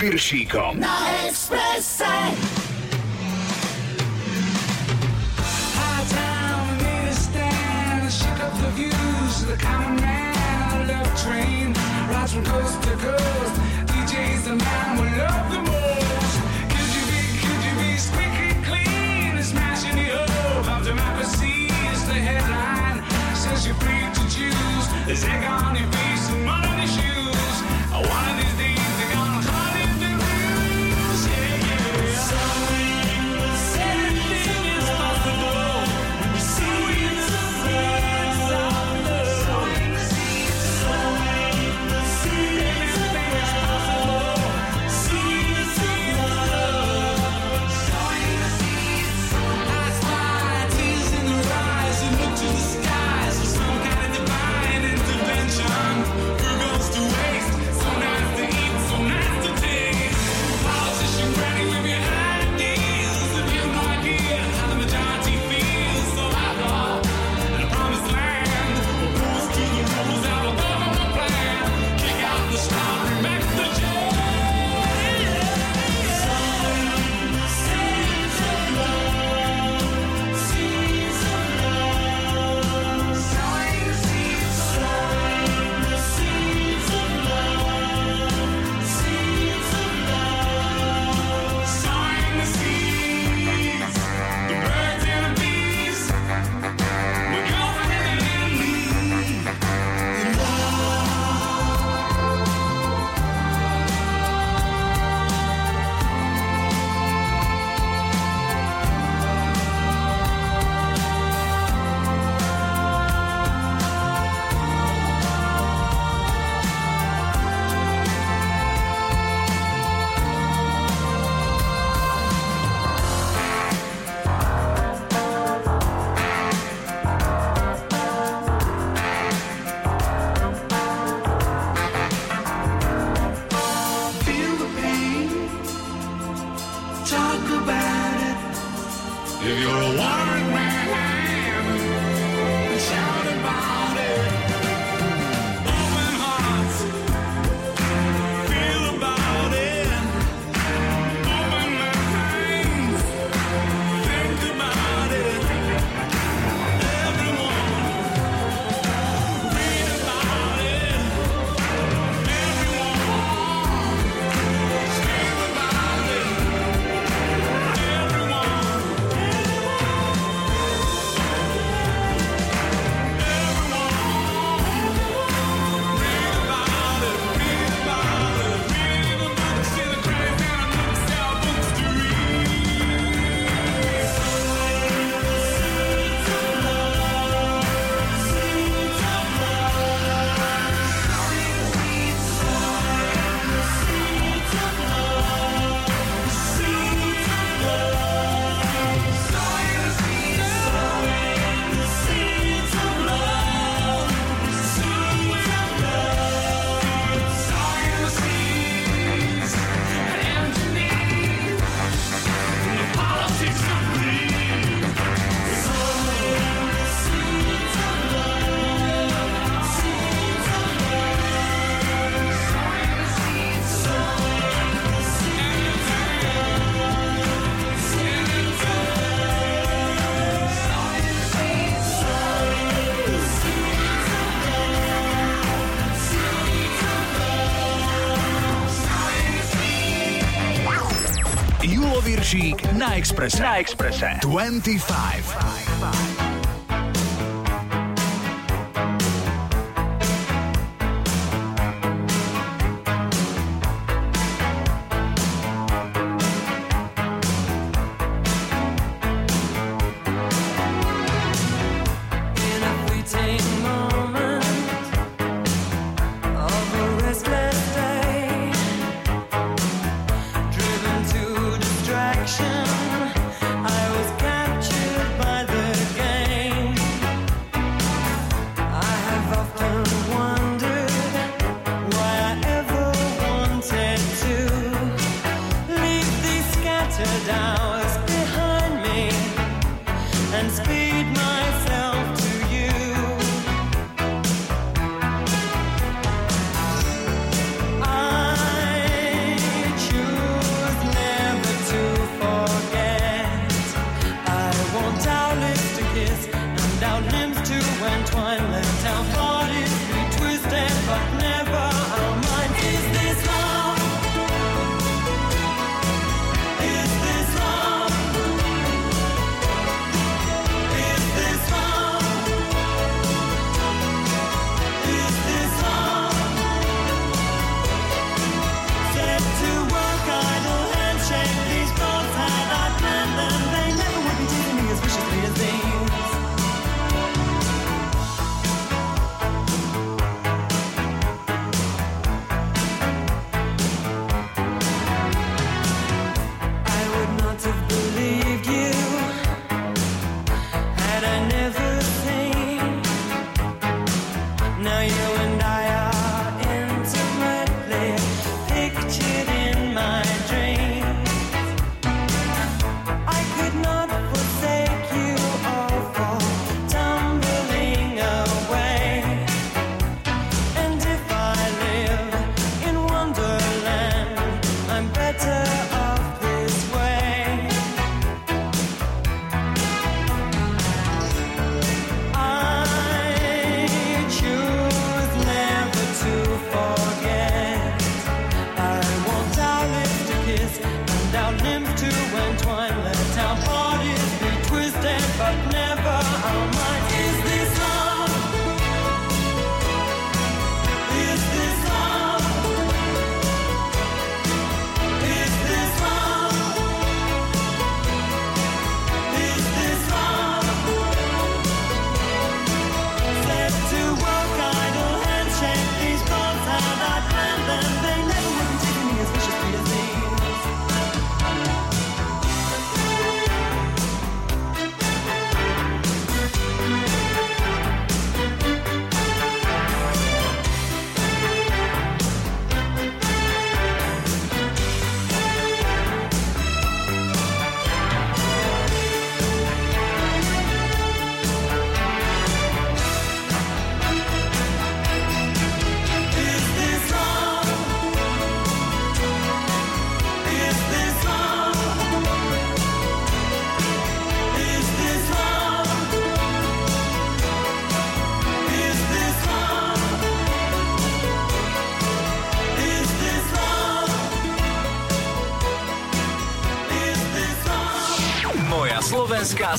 Piršíkom. Na Expresse. Viršík na Exprese. 25.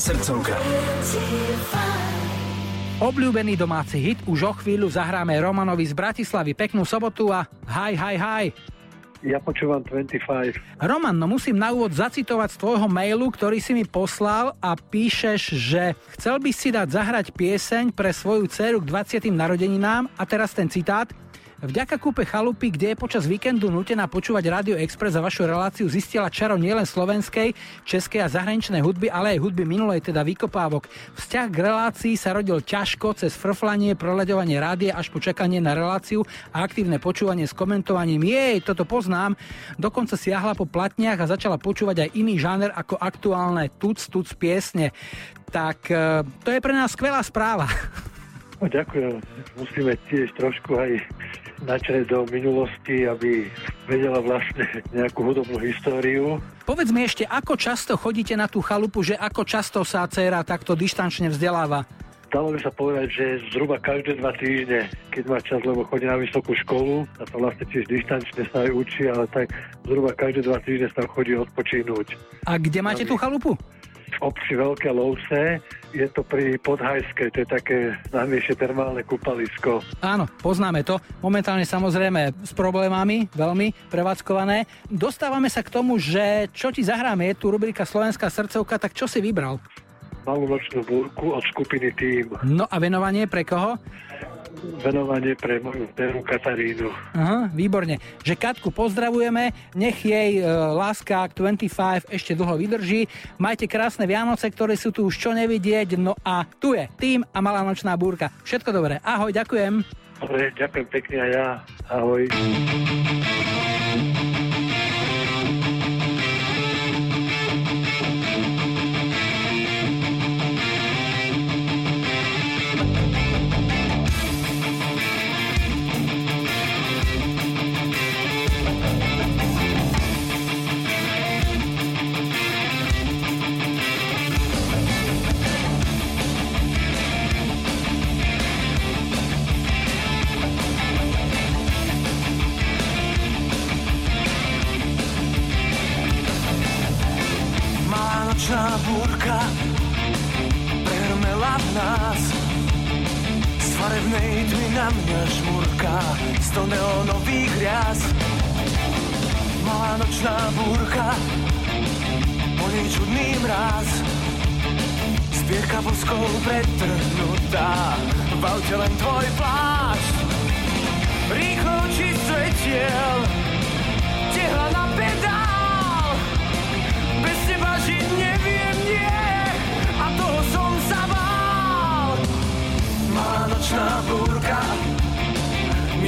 srdcovka. Obľúbený domáci hit už o chvíľu zahráme Romanovi z Bratislavy. Peknú sobotu a hi, hi, hi. Ja počúvam 25. Roman, no musím na úvod zacitovať z tvojho mailu, ktorý si mi poslal a píšeš, že chcel by si dať zahrať pieseň pre svoju dceru k 20. narodeninám a teraz ten citát. Vďaka kúpe chalupy, kde je počas víkendu nutená počúvať Radio Express a vašu reláciu zistila čaro nielen slovenskej, českej a zahraničnej hudby, ale aj hudby minulej, teda vykopávok. Vzťah k relácii sa rodil ťažko cez frflanie, proľaďovanie rádia až po čakanie na reláciu a aktívne počúvanie s komentovaním jej, toto poznám. Dokonca siahla po platniach a začala počúvať aj iný žáner ako aktuálne tuc tuc piesne. Tak e, to je pre nás skvelá správa. No, ďakujem. Musíme tiež trošku aj načrieť do minulosti, aby vedela vlastne nejakú hudobnú históriu. Povedz mi ešte, ako často chodíte na tú chalupu, že ako často sa dcéra takto dištančne vzdeláva? Dalo by sa povedať, že zhruba každé dva týždne, keď má čas, lebo chodí na vysokú školu a to vlastne tiež dištančne sa aj učí, ale tak zhruba každé dva týždne sa chodí odpočínuť. A kde máte tú chalupu? V obci Veľké Lovce. Je to pri Podhajskej, to je také známejšie termálne kúpalisko. Áno, poznáme to. Momentálne samozrejme s problémami, veľmi prevádzkované. Dostávame sa k tomu, že čo ti zahráme, je tu rubrika Slovenská srdcovka, tak čo si vybral? Malú nočnú búrku od skupiny Tým. No a venovanie pre koho? Venovanie pre moju dceru Katarínu. Aha, výborne. Že Katku pozdravujeme, nech jej e, láska k 25 ešte dlho vydrží. Majte krásne Vianoce, ktoré sú tu už čo nevidieť. No a tu je tým a malá nočná búrka. Všetko dobré. Ahoj, ďakujem. Dobre, ďakujem pekne a ja. Ahoj.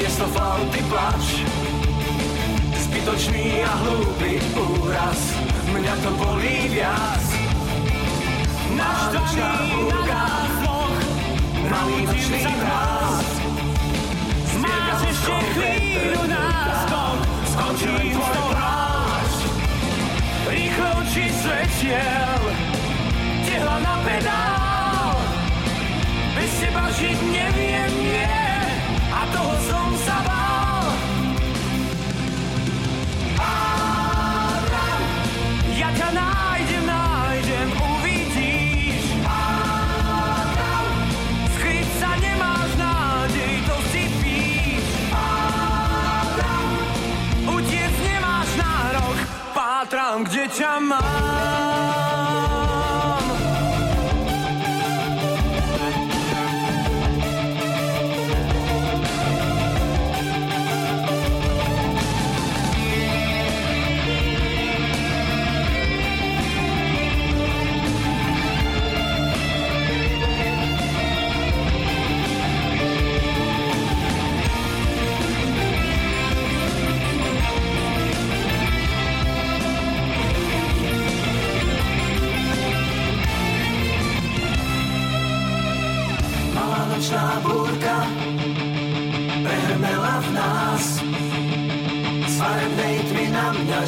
Miesto flauty plač. Zbytočný a hlúpy úraz Mňa to bolí viac. Malá nočná búrka Malý nočný mráz Máš ešte chvíľu náskok Skončím s tou hráč Rýchlo oči svetiel Tehla na pedál. Bez teba žiť neviem, nie. A toho som Pátram, kde ťa mám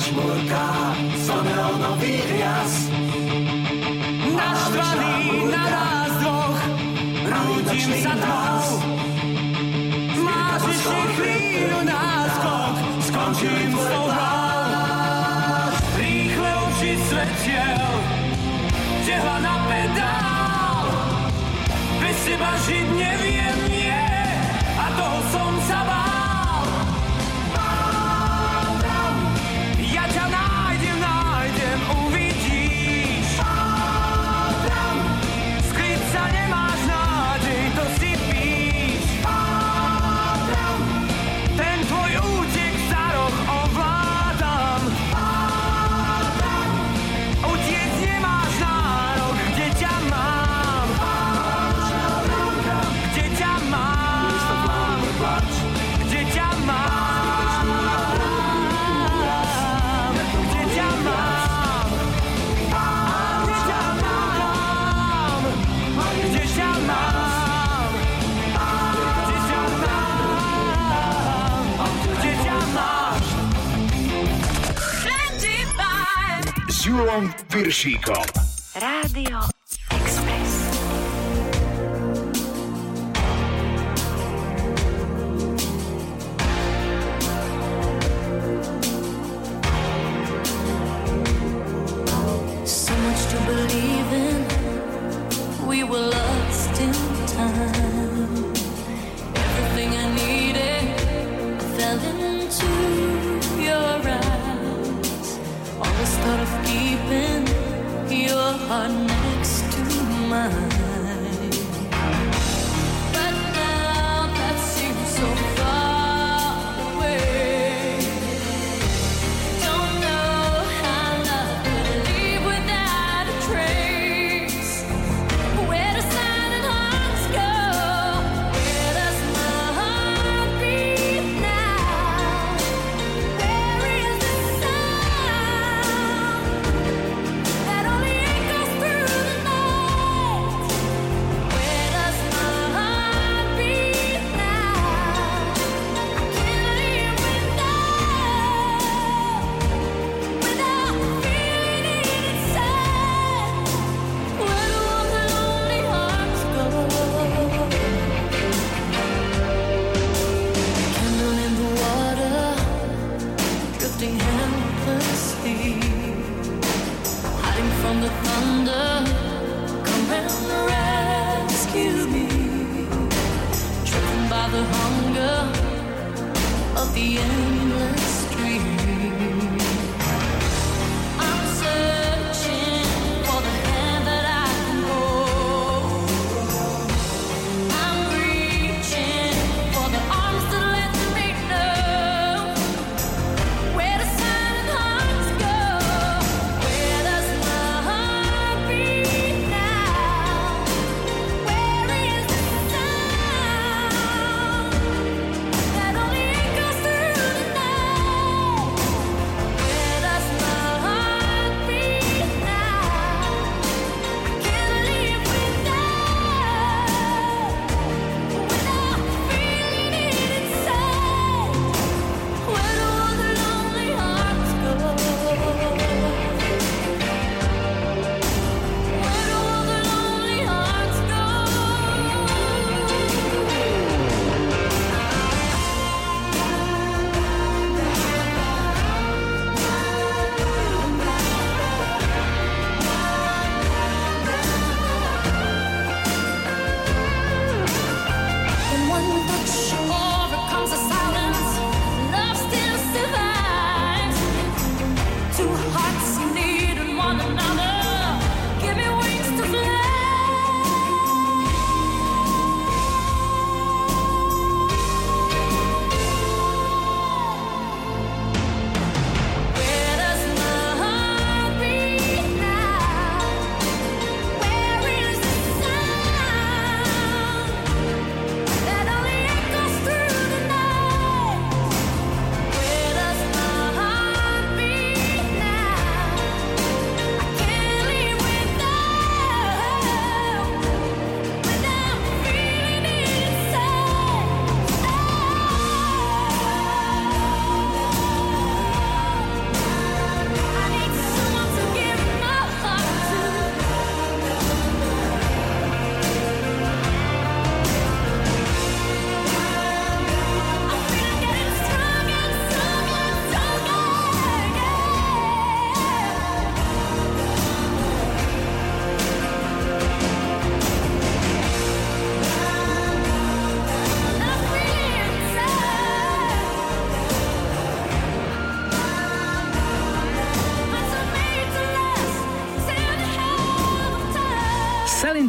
na mňa žmurká zo S Julom Piršíkom. Rádio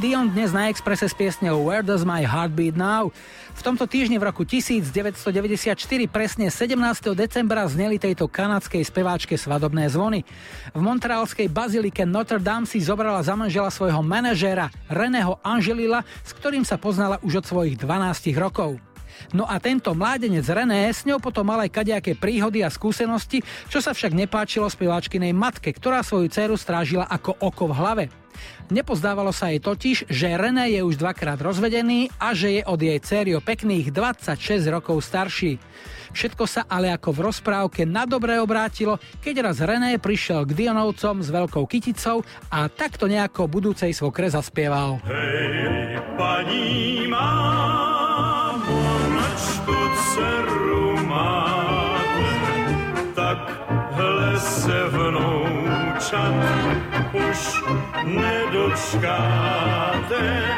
Dion dnes na Expresse s piesňou Where Does My Heart Beat Now? V tomto týždni v roku 1994 presne 17. decembra zneli tejto kanadskej speváčke svadobné zvony. V montrealskej bazilike Notre Dame si zobrala za manžela svojho manažéra Reného Angelila, s ktorým sa poznala už od svojich 12 rokov. No a tento mládenec René s ňou potom mal aj kadejaké príhody a skúsenosti, čo sa však nepáčilo speváčkinej matke, ktorá svoju dceru strážila ako oko v hlave. Nepozdávalo sa jej totiž, že René je už dvakrát rozvedený a že je od jej céry o pekných 26 rokov starší. Všetko sa ale ako v rozprávke na dobre obrátilo, keď raz René prišiel k Dionovcom s veľkou kyticou a takto nejako budúcej svokre zaspieval. Hej, paní mám, máte, tak hle se vnoučat už nedočkáte.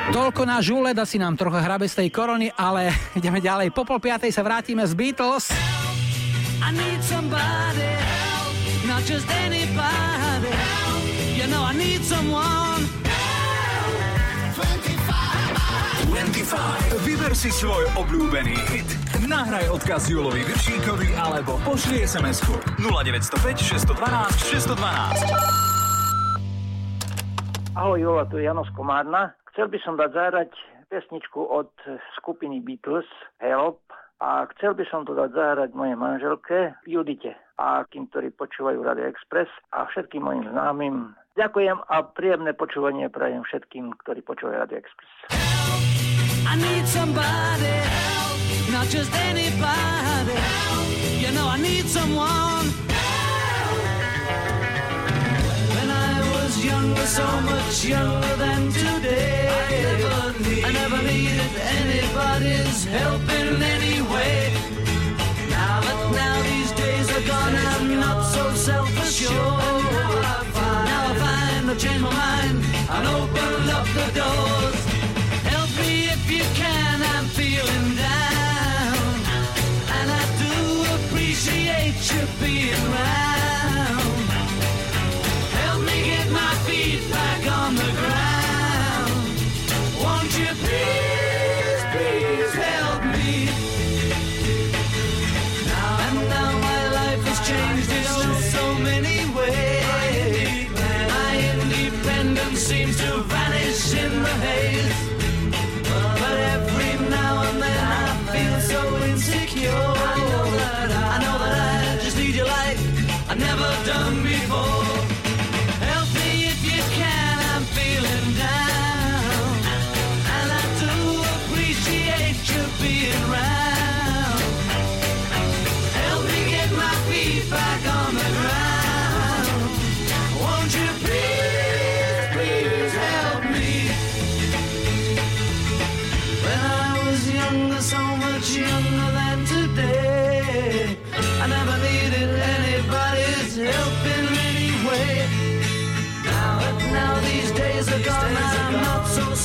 Toľko na žúled, asi nám trocha hrabe z tej korony, ale ideme ďalej. Po pol piatej sa vrátime z Beatles. I need somebody help, not just anybody help. You know I need someone. 25. Vyber si svoj obľúbený hit. Nahraj odkaz Julovi Viršíkovi alebo pošli SMS-ku 0905 612 612. Ahoj Jula, tu je Jano z Komárna. Chcel by som dať zahrať pesničku od skupiny Beatles, Help. A chcel by som to dať zahrať mojej manželke Judite a tým, ktorí počúvajú Radio Express a všetkým mojim známym. Ďakujem a príjemné počúvanie prajem všetkým, ktorí počúvajú Radio Express. I need somebody help, not just anybody help. You know I need someone. When younger, so much younger than today, I never, need, I never needed anybody's help in any way. Now that now these days are gone, I'm not so self-assured. Now I find, I changed my mind and opened up the doors. Help me if you can, I'm feeling down. And I do appreciate you being round.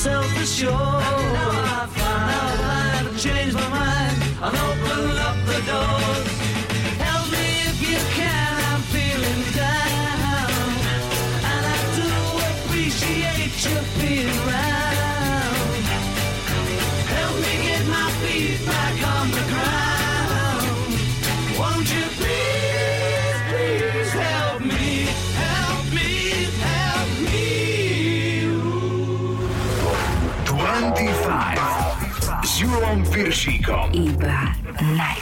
Not so self-assured. Now I find out I've changed my mind and opened up the doors. Julom Viršíkom. Iba na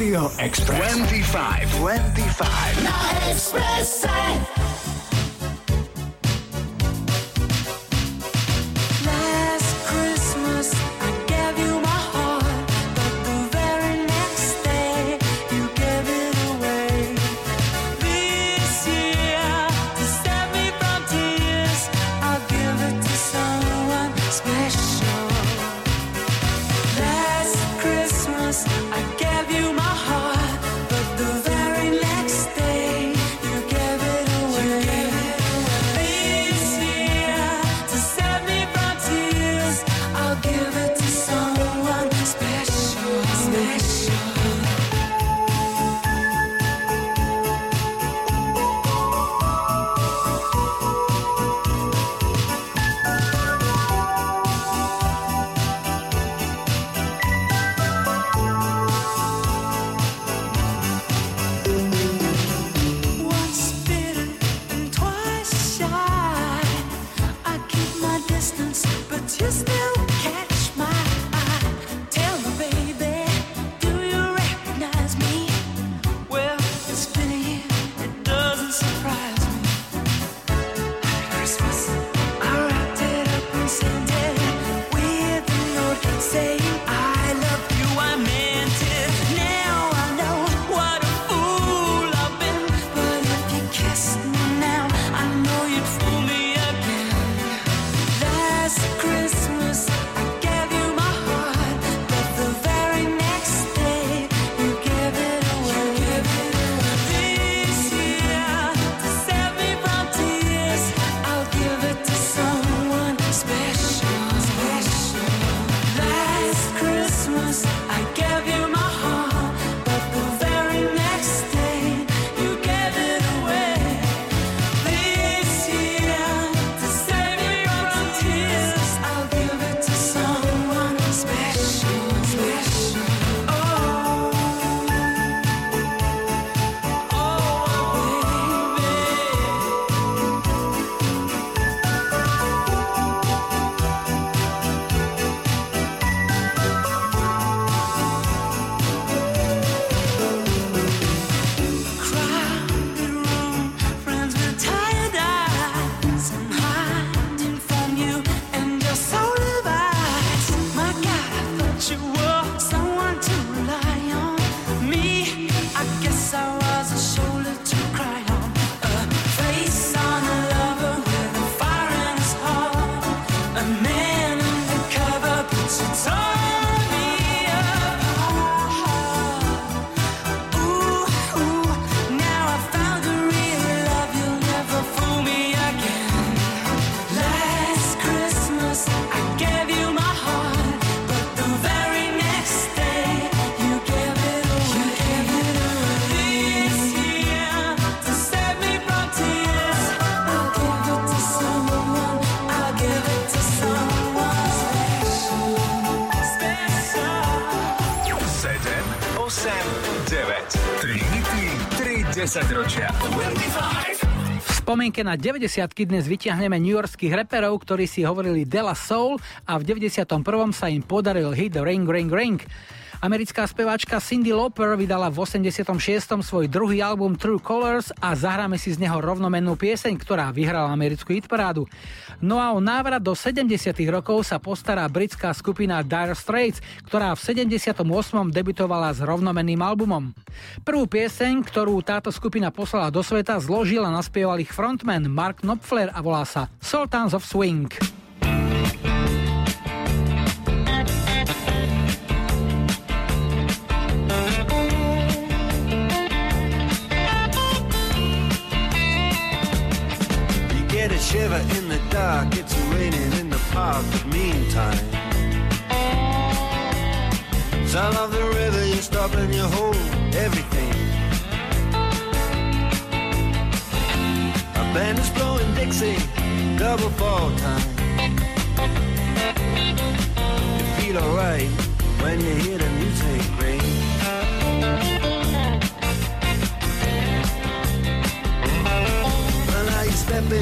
Radio. spomienke na 90 dnes vyťahneme newyorských reperov, ktorí si hovorili dela Soul a v 91. sa im podaril hit Ring Ring Ring. Americká speváčka Cindy Lauper vydala v 86. svoj druhý album True Colors a zahráme si z neho rovnomennú pieseň, ktorá vyhrala americkú hitparádu. No a o návrat do 70. rokov sa postará britská skupina Dire Straits, ktorá v 78. debitovala s rovnomenným albumom. Prvú pieseň, ktorú táto skupina poslala do sveta, zložila a naspieval ich frontman Mark Knopfler a volá sa Sultans of Swing. shiver in dark, it's raining in the park. Meantime, sound of the river, you stop and you hold everything. A band is blowing Dixie, double fall time. You feel alright when you hear the music.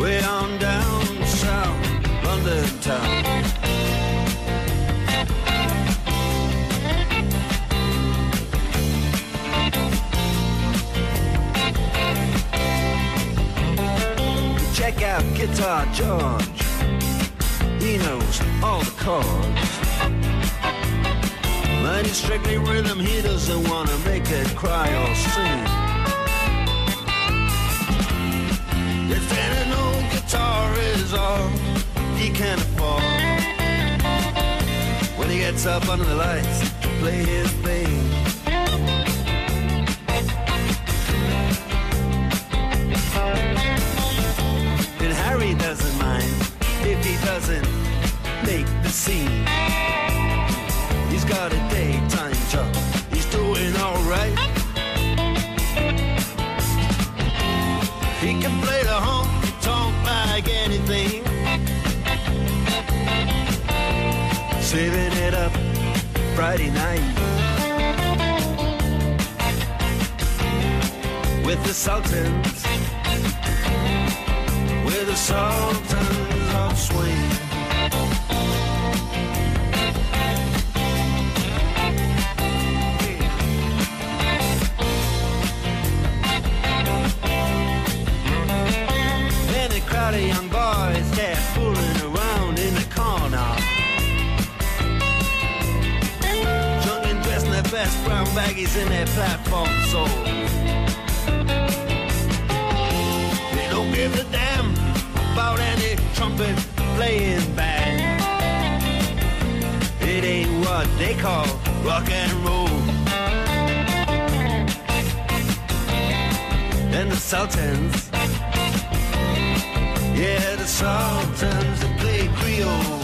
Way on down south, London town. Check out Guitar George. He knows all the chords. But it's strictly rhythm, he doesn't wanna make it cry or sing. Is all he can afford. When he gets up under the lights to play his thing. Saving it up Friday night. With the Sultans. With the Sultans of Swing. Crowd of young best brown baggies in their platform soles. They don't give a damn about any trumpet playing band. It ain't what they call rock and roll. And the Sultans, yeah, the Sultans that play. Creole.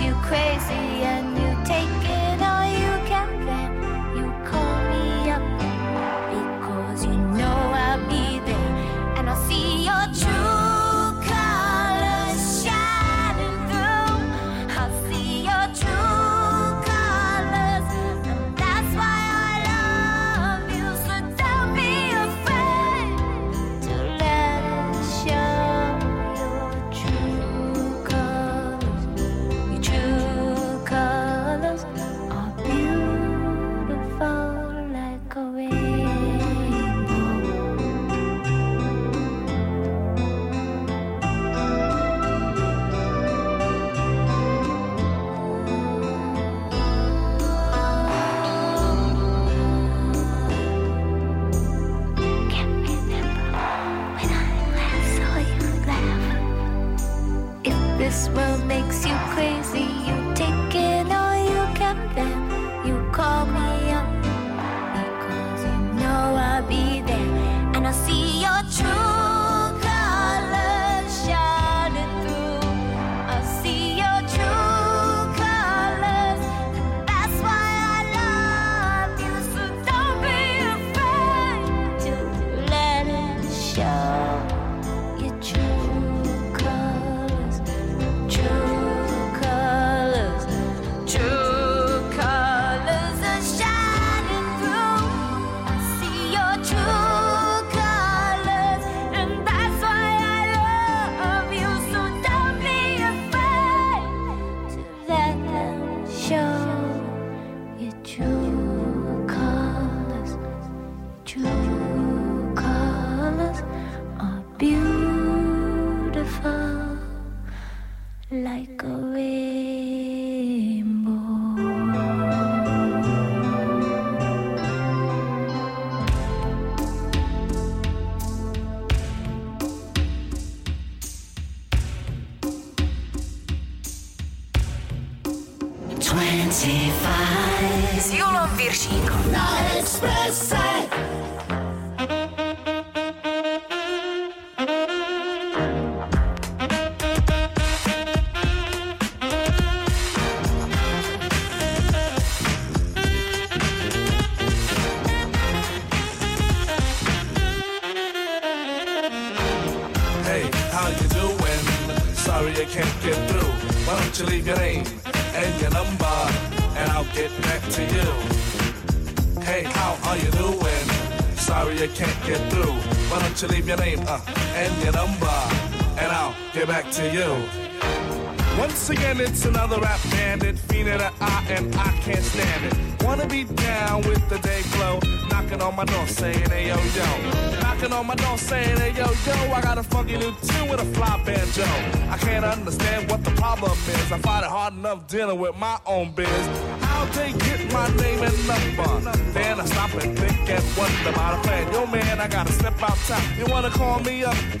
you crazy and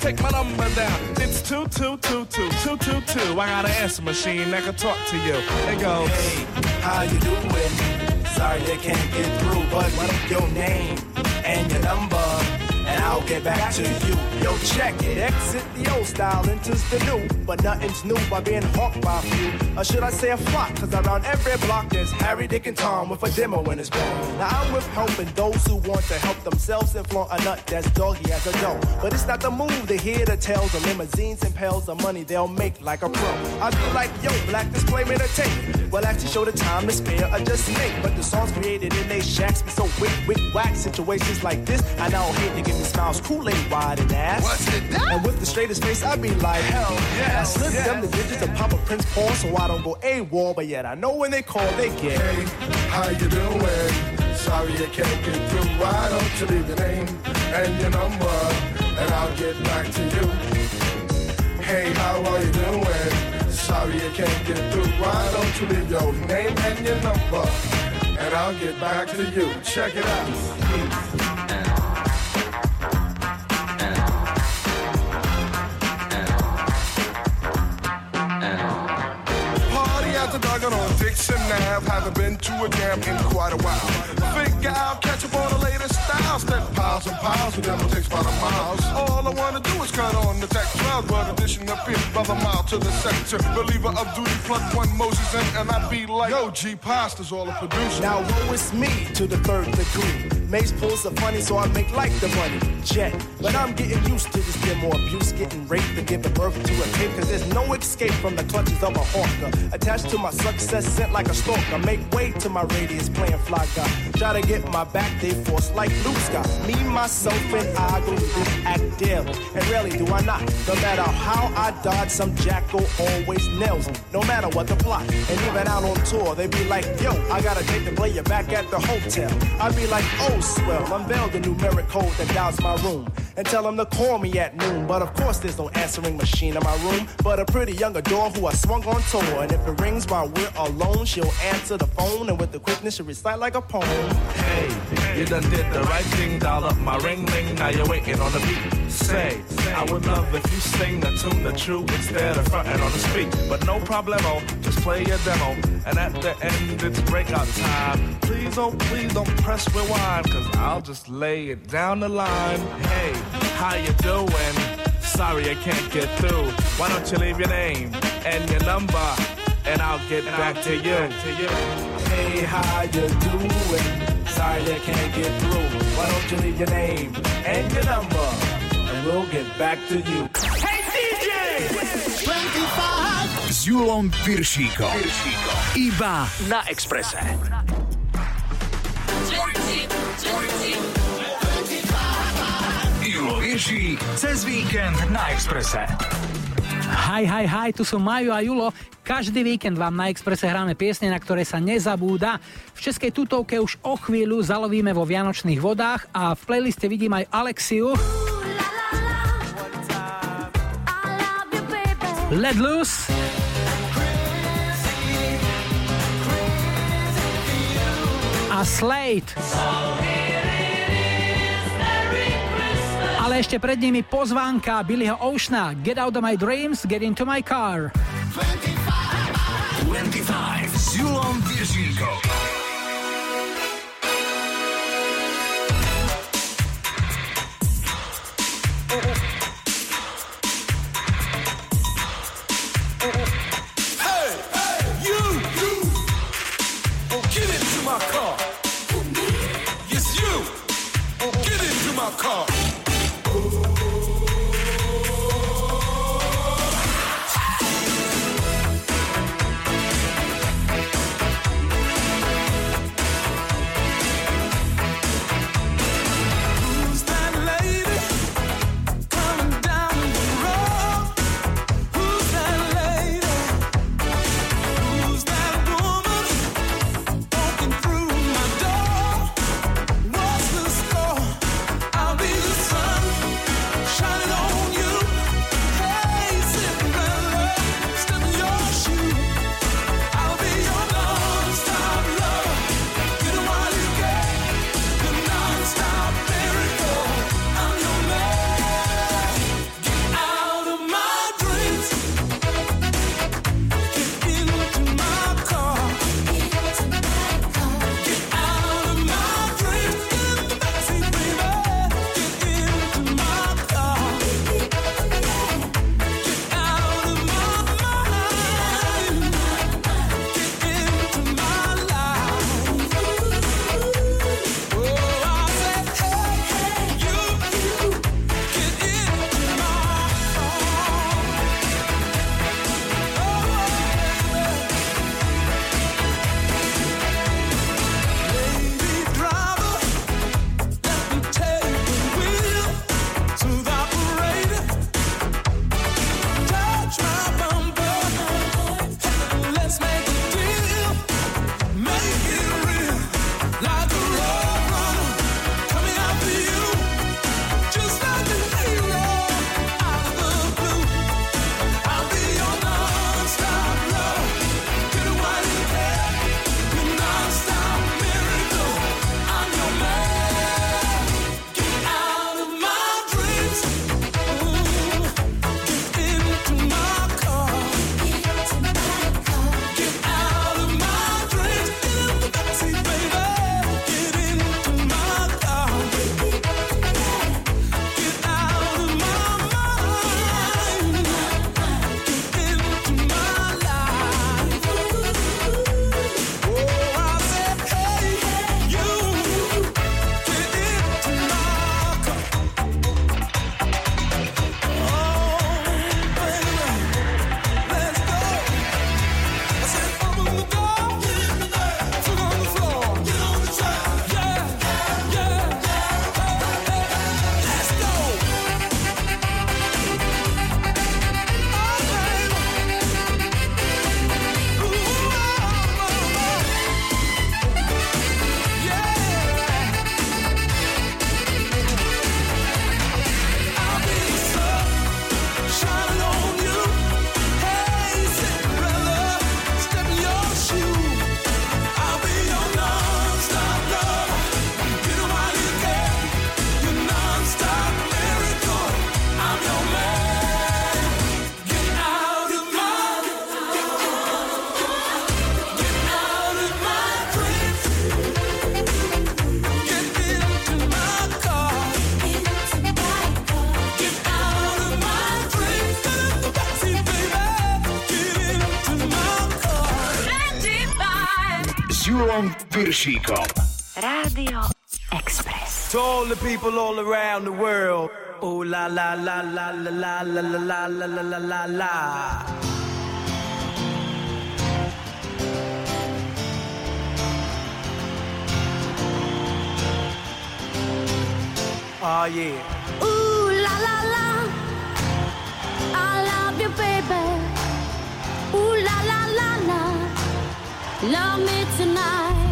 Take my number down. It's 2222 two, two, two, I got an answer machine that can talk to you. It goes. Hey, how you doing? Sorry I can't get through, but what your name and your number? I'll get back to you. Yo, check it. Exit the old style, enters the new. But nothing's new by being hawked by a few. Or should I say a flock? Cause around every block there's Harry, Dick, and Tom with a demo in his bag. Now I'm with helping those who want to help themselves and flaunt a nut that's doggy as a dough. But it's not the move to hear the tales of limousines and pails of money they'll make like a pro. I be like, yo, black display made a tape. Well, actually show the time to spare or just make. But the songs created in they shacks be so wick, wick, whack. Situations like this, I now hate to give me smiles, Kool-Aid wide and ass. What's it that? And with the straightest face, I be like, hell yeah. I slip them the digits of Papa Prince Paul so I don't go AWOL, but yet I know when they call, they get. Hey, how you doing? Sorry you can't get through. Why don't you leave your name and your number, and I'll get back to you. Hey, how are you doing? Sorry you can't get through. Why don't you leave your name and your number, and I'll get back to you. Check it out. Dixon Ave. Haven't been to a jam in quite a while. Figure I'll catch up on. Step piles and them takes by the miles. All I wanna do is cut on the tech 12, but addition up here by the mile to the sector. Believer of duty, plug one Moses in, and I be like, yo, G Pasta's all a producer. Now woe is me to the third degree. Mace pulls the funny, so I make like the money. Jet. But I'm getting used to this demo abuse, getting raped and giving birth to a tape. Cause there's no escape from the clutches of a hawker. Attached to my success, sent like a stalker. Make way to my radius, playing fly guy. Try to get my back, they force like Luke Scott. Me, myself, and I go through act daily. And rarely do I not. No matter how I dodge, some jackal always nails me. No matter what the plot. And even out on tour, they be like, yo, I got a date to play you back at the hotel. I be like, oh, swell, unveil the numeric code that dials my room. And tell them to call me at noon. But of course, there's no answering machine in my room. But a pretty young adore who I swung on tour. And if it rings while we're alone, she'll answer the phone. And with the quickness, she'll recite like a poem. Hey, you done did the right thing, dial up my ring ring. Now you're waiting on the beat. Say, I would love if you sing the tune the true instead of fronting on the speak. But no problemo, just play your demo. And at the end, it's breakout time. Please, oh, please don't press rewind, cause I'll just lay it down the line. Hey, how you doing? Sorry I can't get through. Why don't you leave your name and your number, and I'll get back to you. Hey, how you doing? Sorry I can't get through. Why don't you leave your name and your number, and we'll get back to you. Hey DJ! 25! S Julom Piršíkom. Iba na Exprese. Julo Viršík cez víkend na Exprese. Haj, haj, haj, tu sú Majo a Julo. Každý víkend vám na Exprese hráme piesne, na ktoré sa nezabúda. V Českej tutovke už o chvíľu zalovíme vo Vianočných vodách a v playliste vidím aj Alexiu. Let loose. A Slate. Ale ešte pred nimi pozvánka Billyho Oceana Get out of my dreams, get into my car. 25 s Julom Viršíkom. Persico. Radio Express. To all the people all around the world. Oh la la la la la la la la la la la la la. Oh yeah. Ooh la la la. I love you, baby. Ooh la la la la. Love me tonight.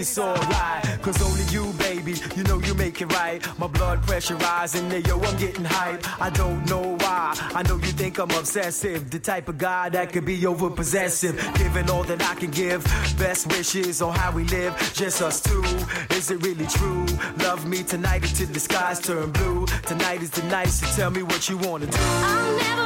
it's alright. Cause only you, baby, you know you make it right. My blood pressure rising, yeah, yo, I'm getting hype. I don't know why. I know you think I'm obsessive, the type of guy that could be over possessive. Giving all that I can give, best wishes on how we live, just us two. Is it really true? Love me tonight until the skies turn blue. Tonight is the night, so tell me what you wanna do.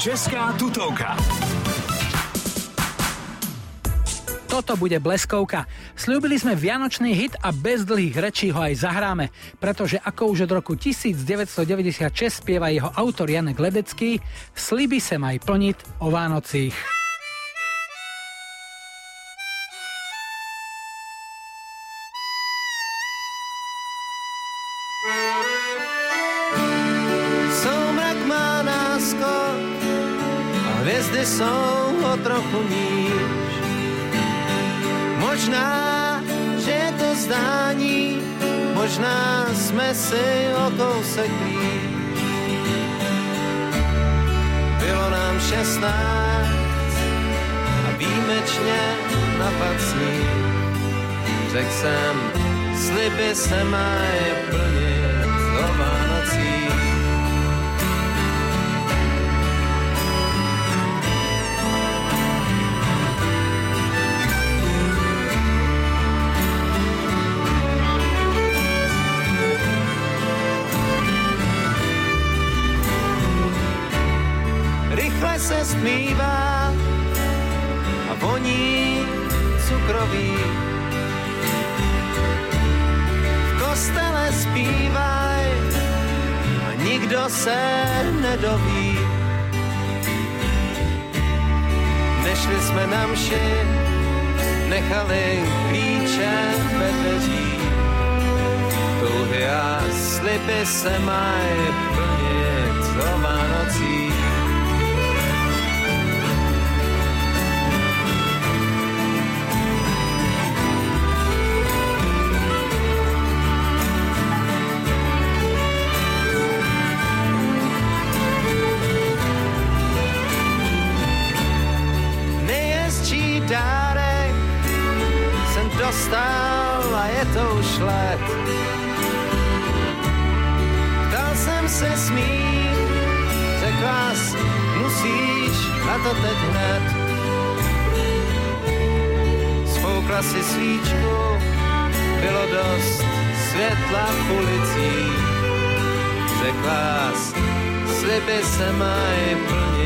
Česká tutovka. Toto bude bleskovka. Sľúbili sme vianočný hit a bez dlhých rečí ho aj zahráme, pretože ako už od roku 1996 spieva jeho autor Janek Ledecký, sliby sa aj plniť o Vánocích. Šestnáct a výjimečně napad sníh. Řekl jsem, sliby se mají plnit Rychle se stmívá a voní cukrový. V kostele zpívaj a nikdo se nedoví. Nešli jsme na mši, nechali klíče ve dveřích. Touhy a sliby se mají plnit do je to už let. Ptal jsem se smí, řekla jsi, musíš a to teď hned. Spoukla si svíčku, bylo dost světla v ulicích. Řekla jsi, sliby se mají plnit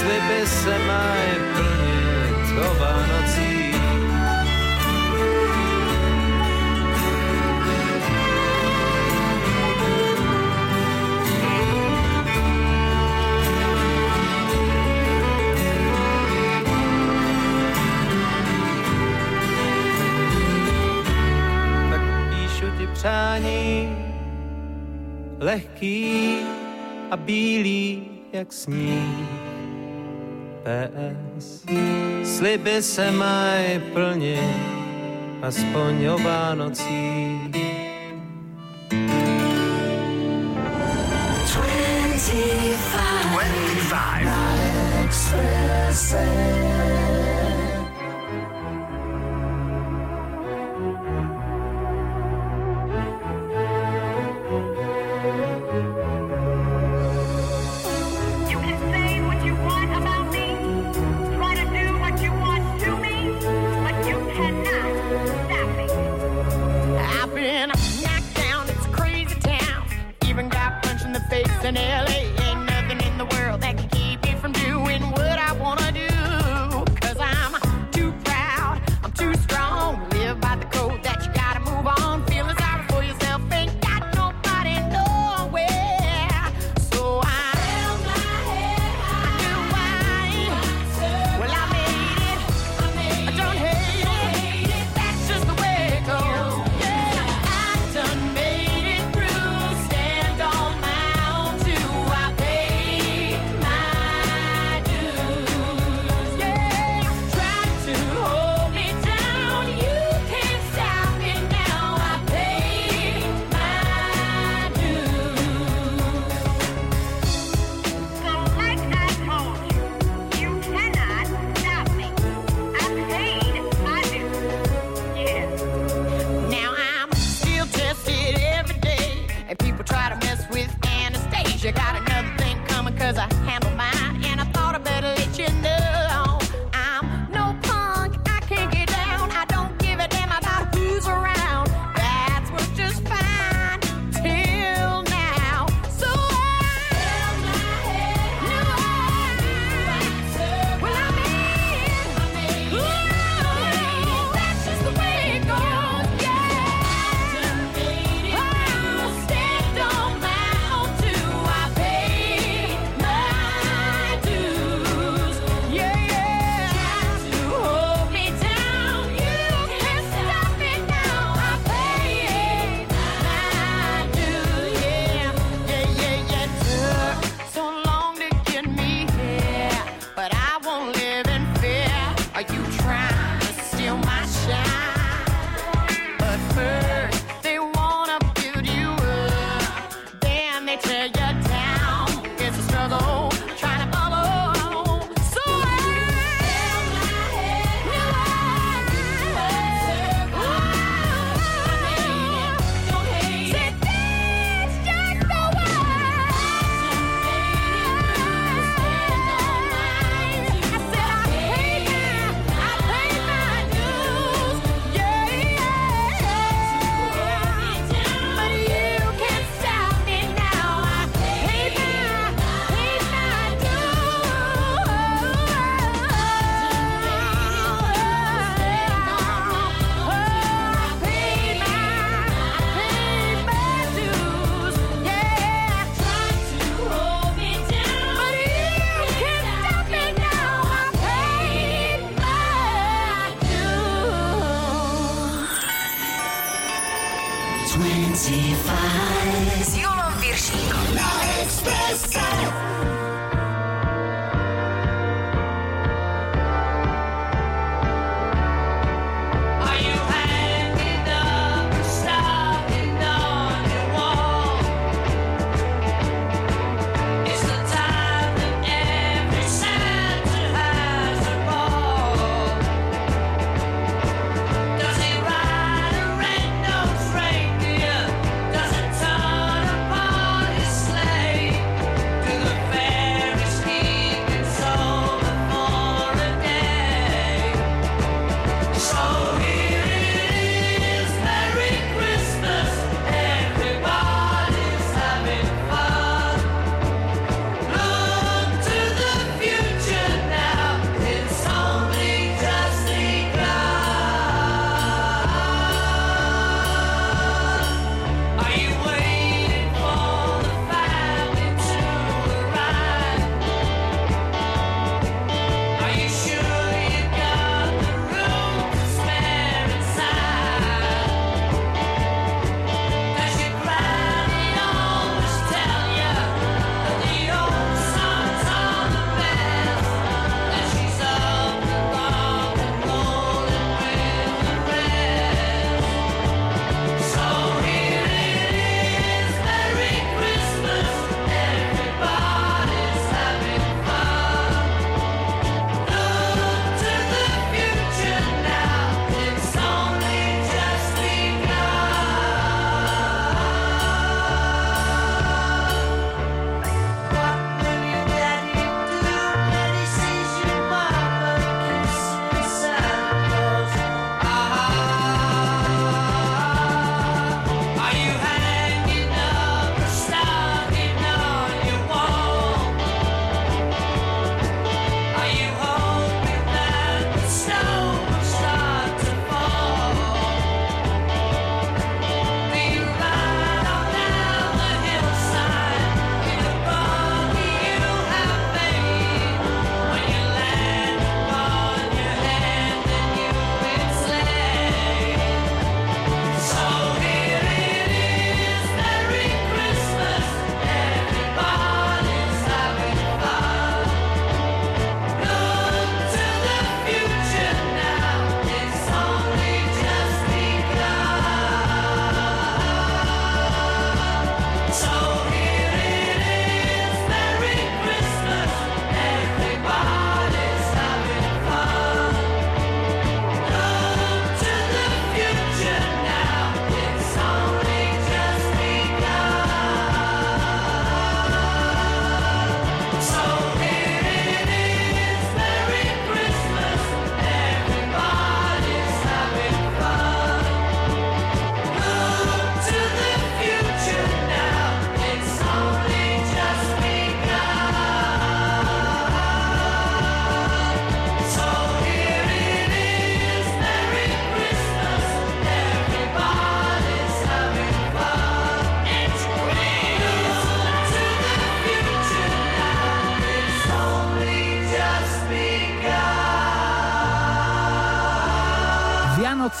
sliby se mají plnit o Vánocích. Přání, lehký a bílý jak sníh. PS. Sliby se mají plnit, aspoň o Vánocích.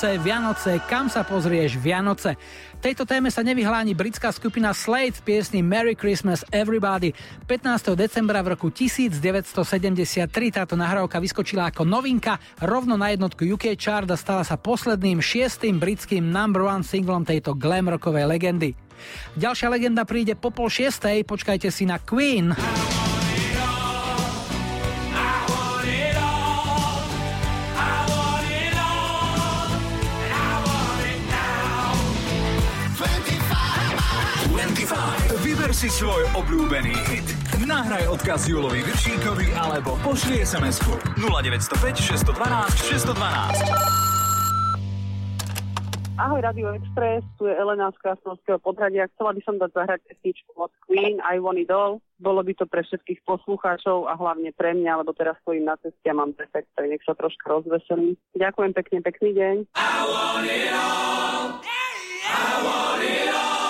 Vianoce, Vianoce, kam sa pozrieš Vianoce. Tejto téme sa nevyhlá ani britská skupina Slade v piesni Merry Christmas Everybody. 15. decembra v roku 1973 táto nahrávka vyskočila ako novinka rovno na jednotku UK chart a stala sa posledným šiestým britským number one singlom tejto glam rockovej legendy. Ďalšia legenda príde po pol šiestej, počkajte si na Queen. Si svoj obľúbený hit. Nahraj odkaz Julovi Viršíkovi alebo pošli SMS-ku 0905 612 612. Ahoj Radio Express, tu je Elena z Krasnovského podhradia. Chcela by som dať zahrať pesničku od Queen, I Want It All. Bolo by to pre všetkých poslucháčov a hlavne pre mňa, lebo teraz stojím na ceste a mám defekt, tak nech sa troška rozveselím. Ďakujem pekne, pekný deň. I want it all. I want it all.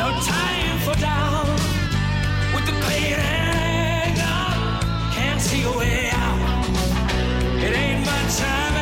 no time for doubt. With the pain and out, can't see a way out. It ain't much I'm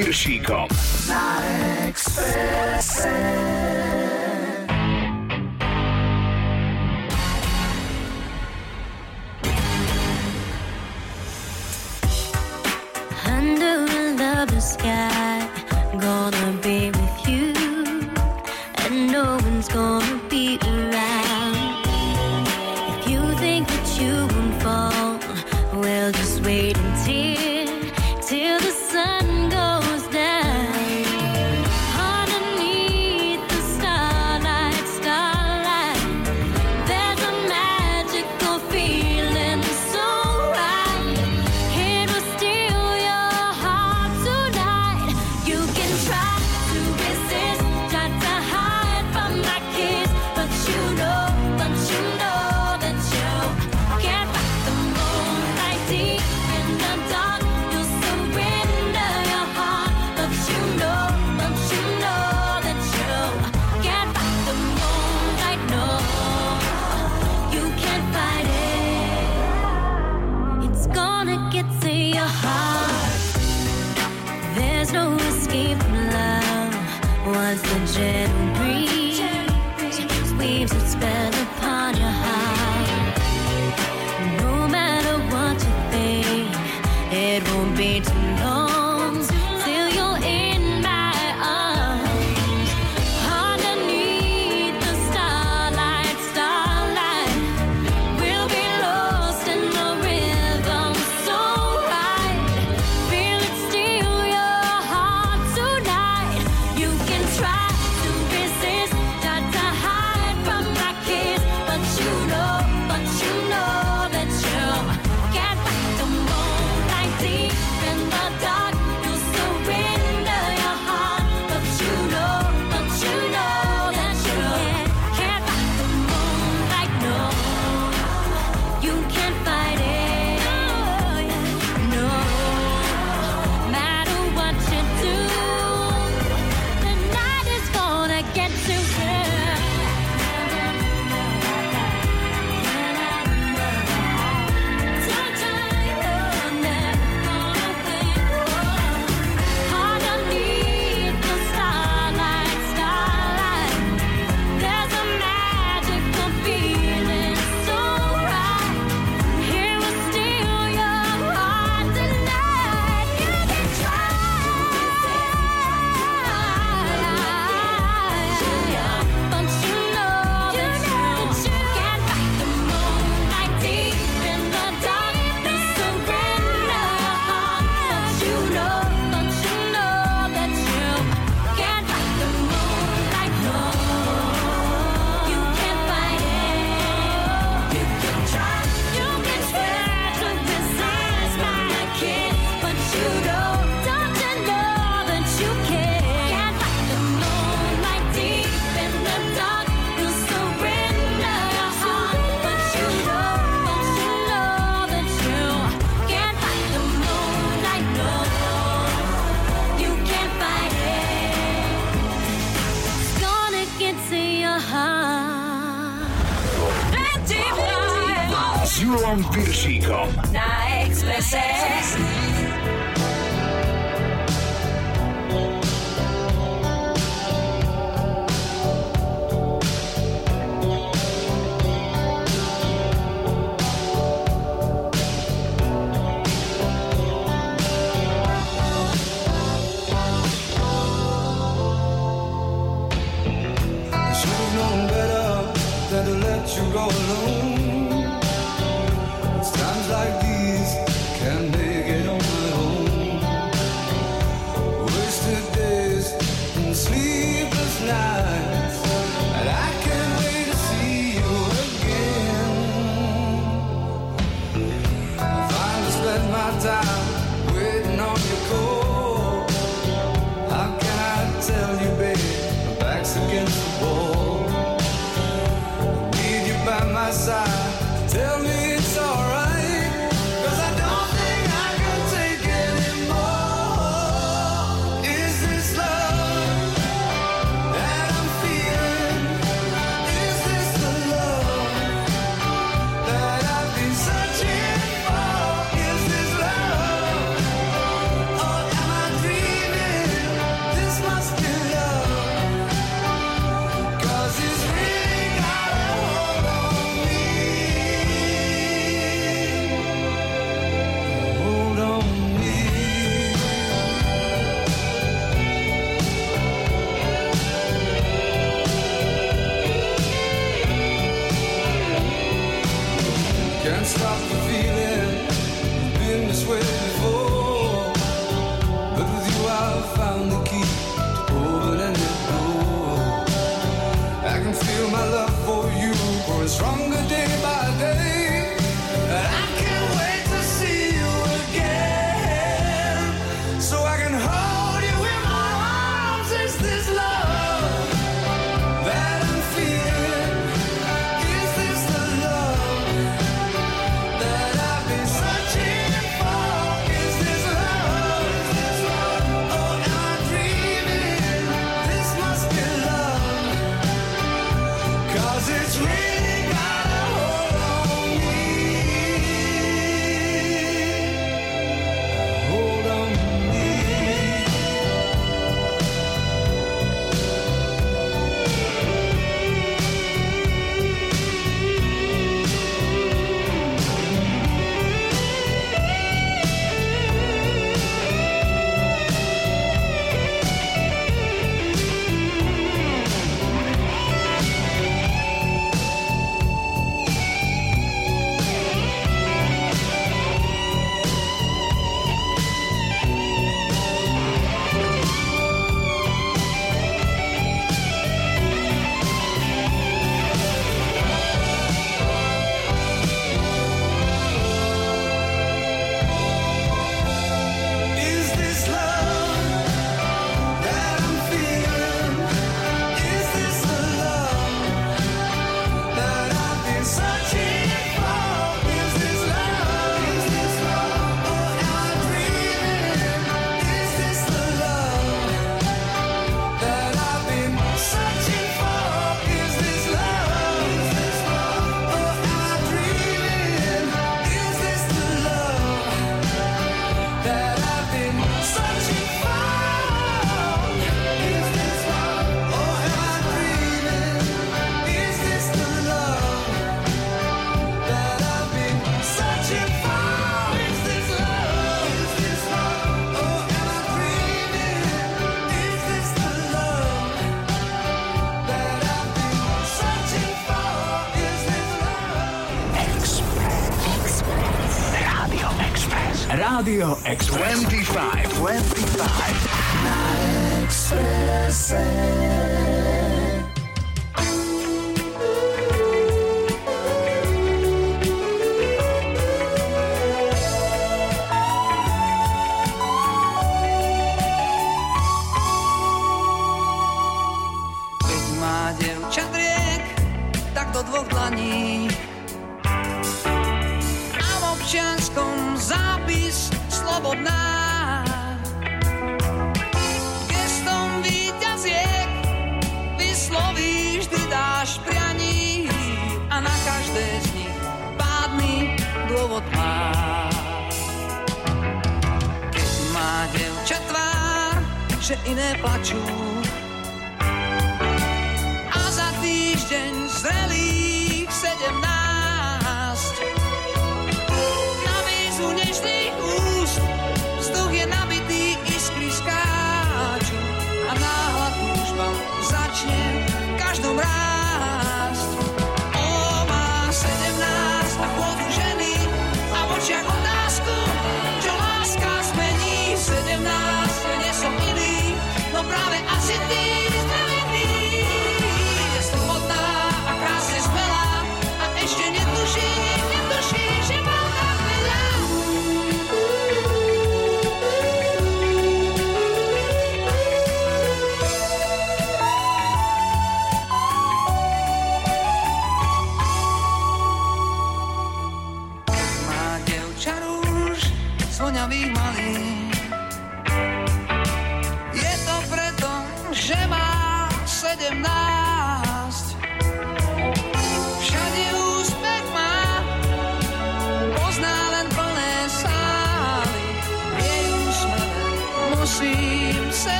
Julom Piršíkom. Radio.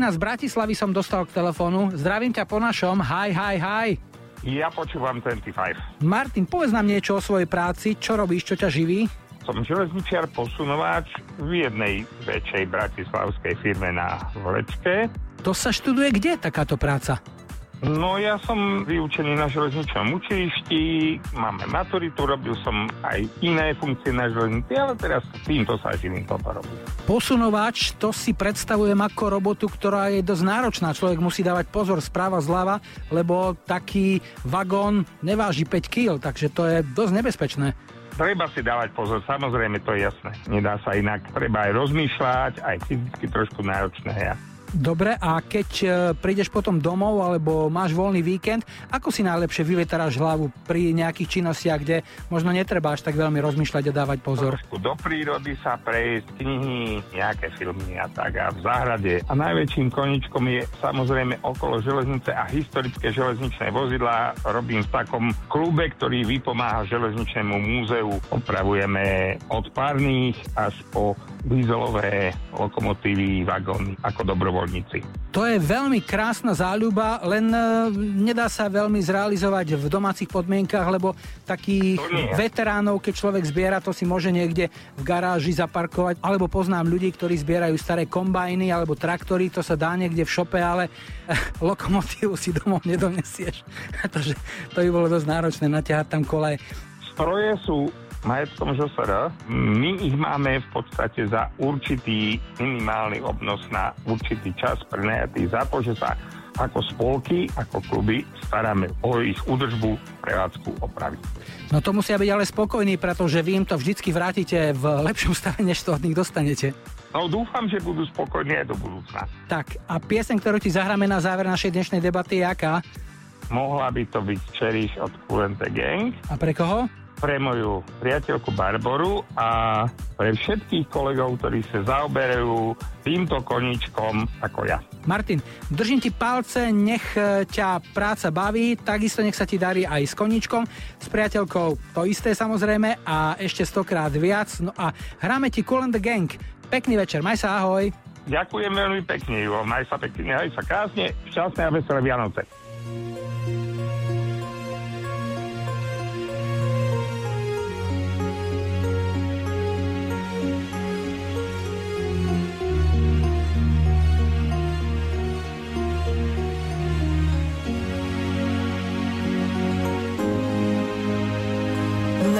Martina z Bratislavy som dostal k telefónu. Zdravím ťa po našom. Hi, hi, hi. Ja počúvam 25. Martin, povedz nám niečo o svojej práci. Čo robíš, čo ťa živí? Som železničiar posunováč v jednej väčšej bratislavskej firme na Vlečke. To sa študuje kde, takáto práca? No ja som vyučený na železničnom učilišti, máme maturitu, robil som aj iné funkcie na železnici, ale teraz týmto sa živím, toto. Posunovač, to si predstavujem ako robotu, ktorá je dosť náročná. Človek musí dávať pozor správa zľava, lebo taký vagón neváži 5 kg, takže to je dosť nebezpečné. Treba si dávať pozor, samozrejme to je jasné. Nedá sa inak, treba aj rozmýšľať, aj fyzicky trošku náročné. Ja. Dobre, a keď e, prídeš potom domov alebo máš voľný víkend, ako si najlepšie vyveteráš hlavu pri nejakých činnostiach, kde možno netreba až tak veľmi rozmýšľať a dávať pozor? Trošku do prírody sa prejsť, knihy, nejaké filmy a tak a v záhrade. A najväčším koničkom je samozrejme okolo železnice a historické železničné vozidlá. Robím v takom klube, ktorý vypomáha železničnému múzeu. Opravujeme od párnych až po dízelové lokomotívy, vagóny ako dobrovoľníci. To je veľmi krásna záľuba, len e, nedá sa veľmi zrealizovať v domácich podmienkach, lebo takých veteránov, keď človek zbiera, to si môže niekde v garáži zaparkovať, alebo poznám ľudí, ktorí zbierajú staré kombajny alebo traktory, to sa dá niekde v šope, ale eh, lokomotívu si domov nedonesieš, to by bolo dosť náročné naťahať tam koleje. Stroje sú majetkom ŽSR. My ich máme v podstate za určitý minimálny obnos na určitý čas prenajatý za to, že sa ako spolky, ako kluby staráme o ich údržbu, prevádzku, opravy. No to musia byť ale spokojní, pretože vy im to vždycky vrátite v lepšom stave, než to od nich dostanete. No dúfam, že budú spokojní aj do budúcna. Tak, a pieseň, ktorú ti zahráme na záver našej dnešnej debaty je aká? Mohla by to byť Cherish od Kulente Gang. A pre koho? Pre moju priateľku Barboru a pre všetkých kolegov, ktorí sa zaoberajú týmto koníčkom ako ja. Martin, držím ti palce, nech ťa práca baví, takisto nech sa ti darí aj s koníčkom, s priateľkou to isté samozrejme a ešte stokrát viac. No a hráme ti Cool and the Gang. Pekný večer, maj sa, ahoj. Ďakujem veľmi pekne, Ivo. Maj sa pekne, maj sa krásne, šťastné a veselé Vianoce.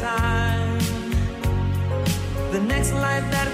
time. The next life that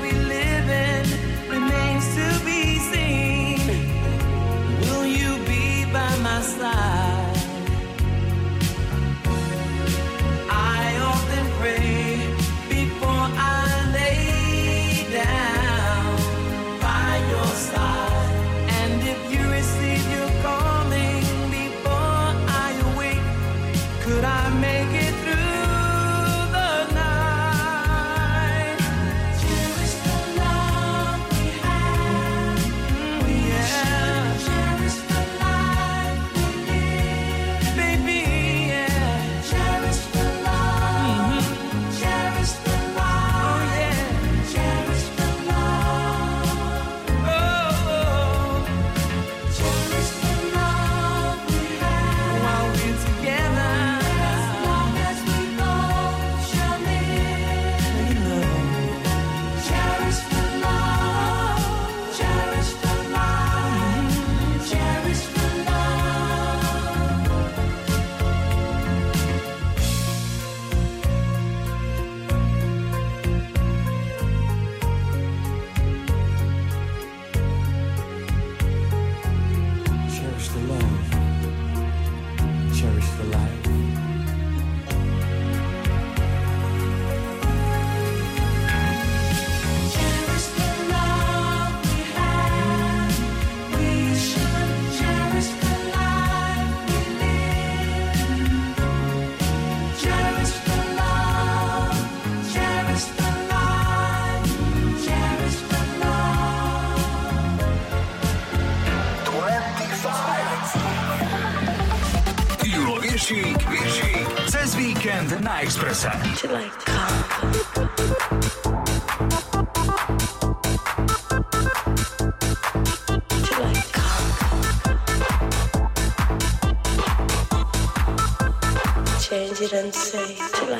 and say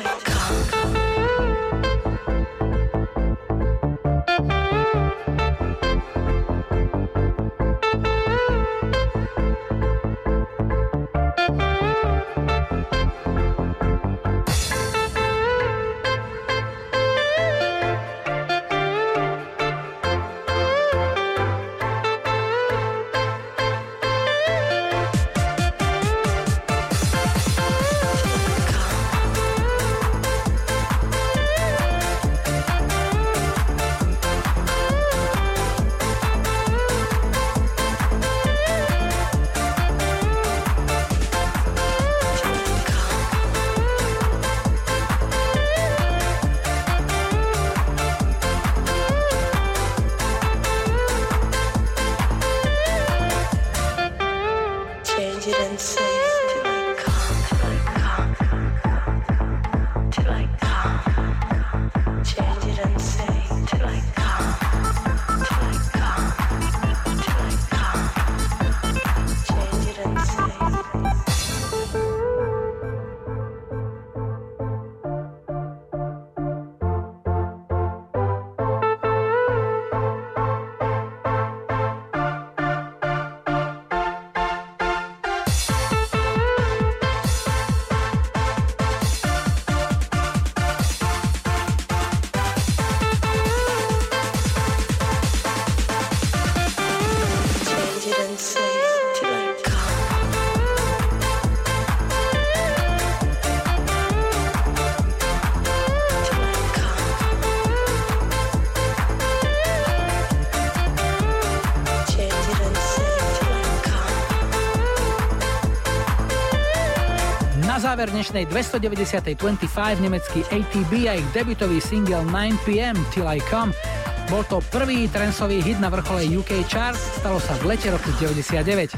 záver dnešnej 290. 25 nemecký ATB a ich debutový single 9pm Till I Come. Bol to prvý trensový hit na vrchole UK Chart, stalo sa v lete roku 99.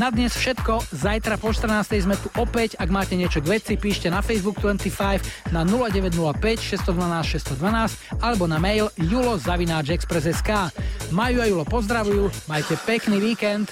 Na dnes všetko, zajtra po 14. sme tu opäť, ak máte niečo k veci, píšte na Facebook 25 na 0905 612 612 alebo na mail julo.express.sk Maju a Julo pozdravujú, majte pekný víkend.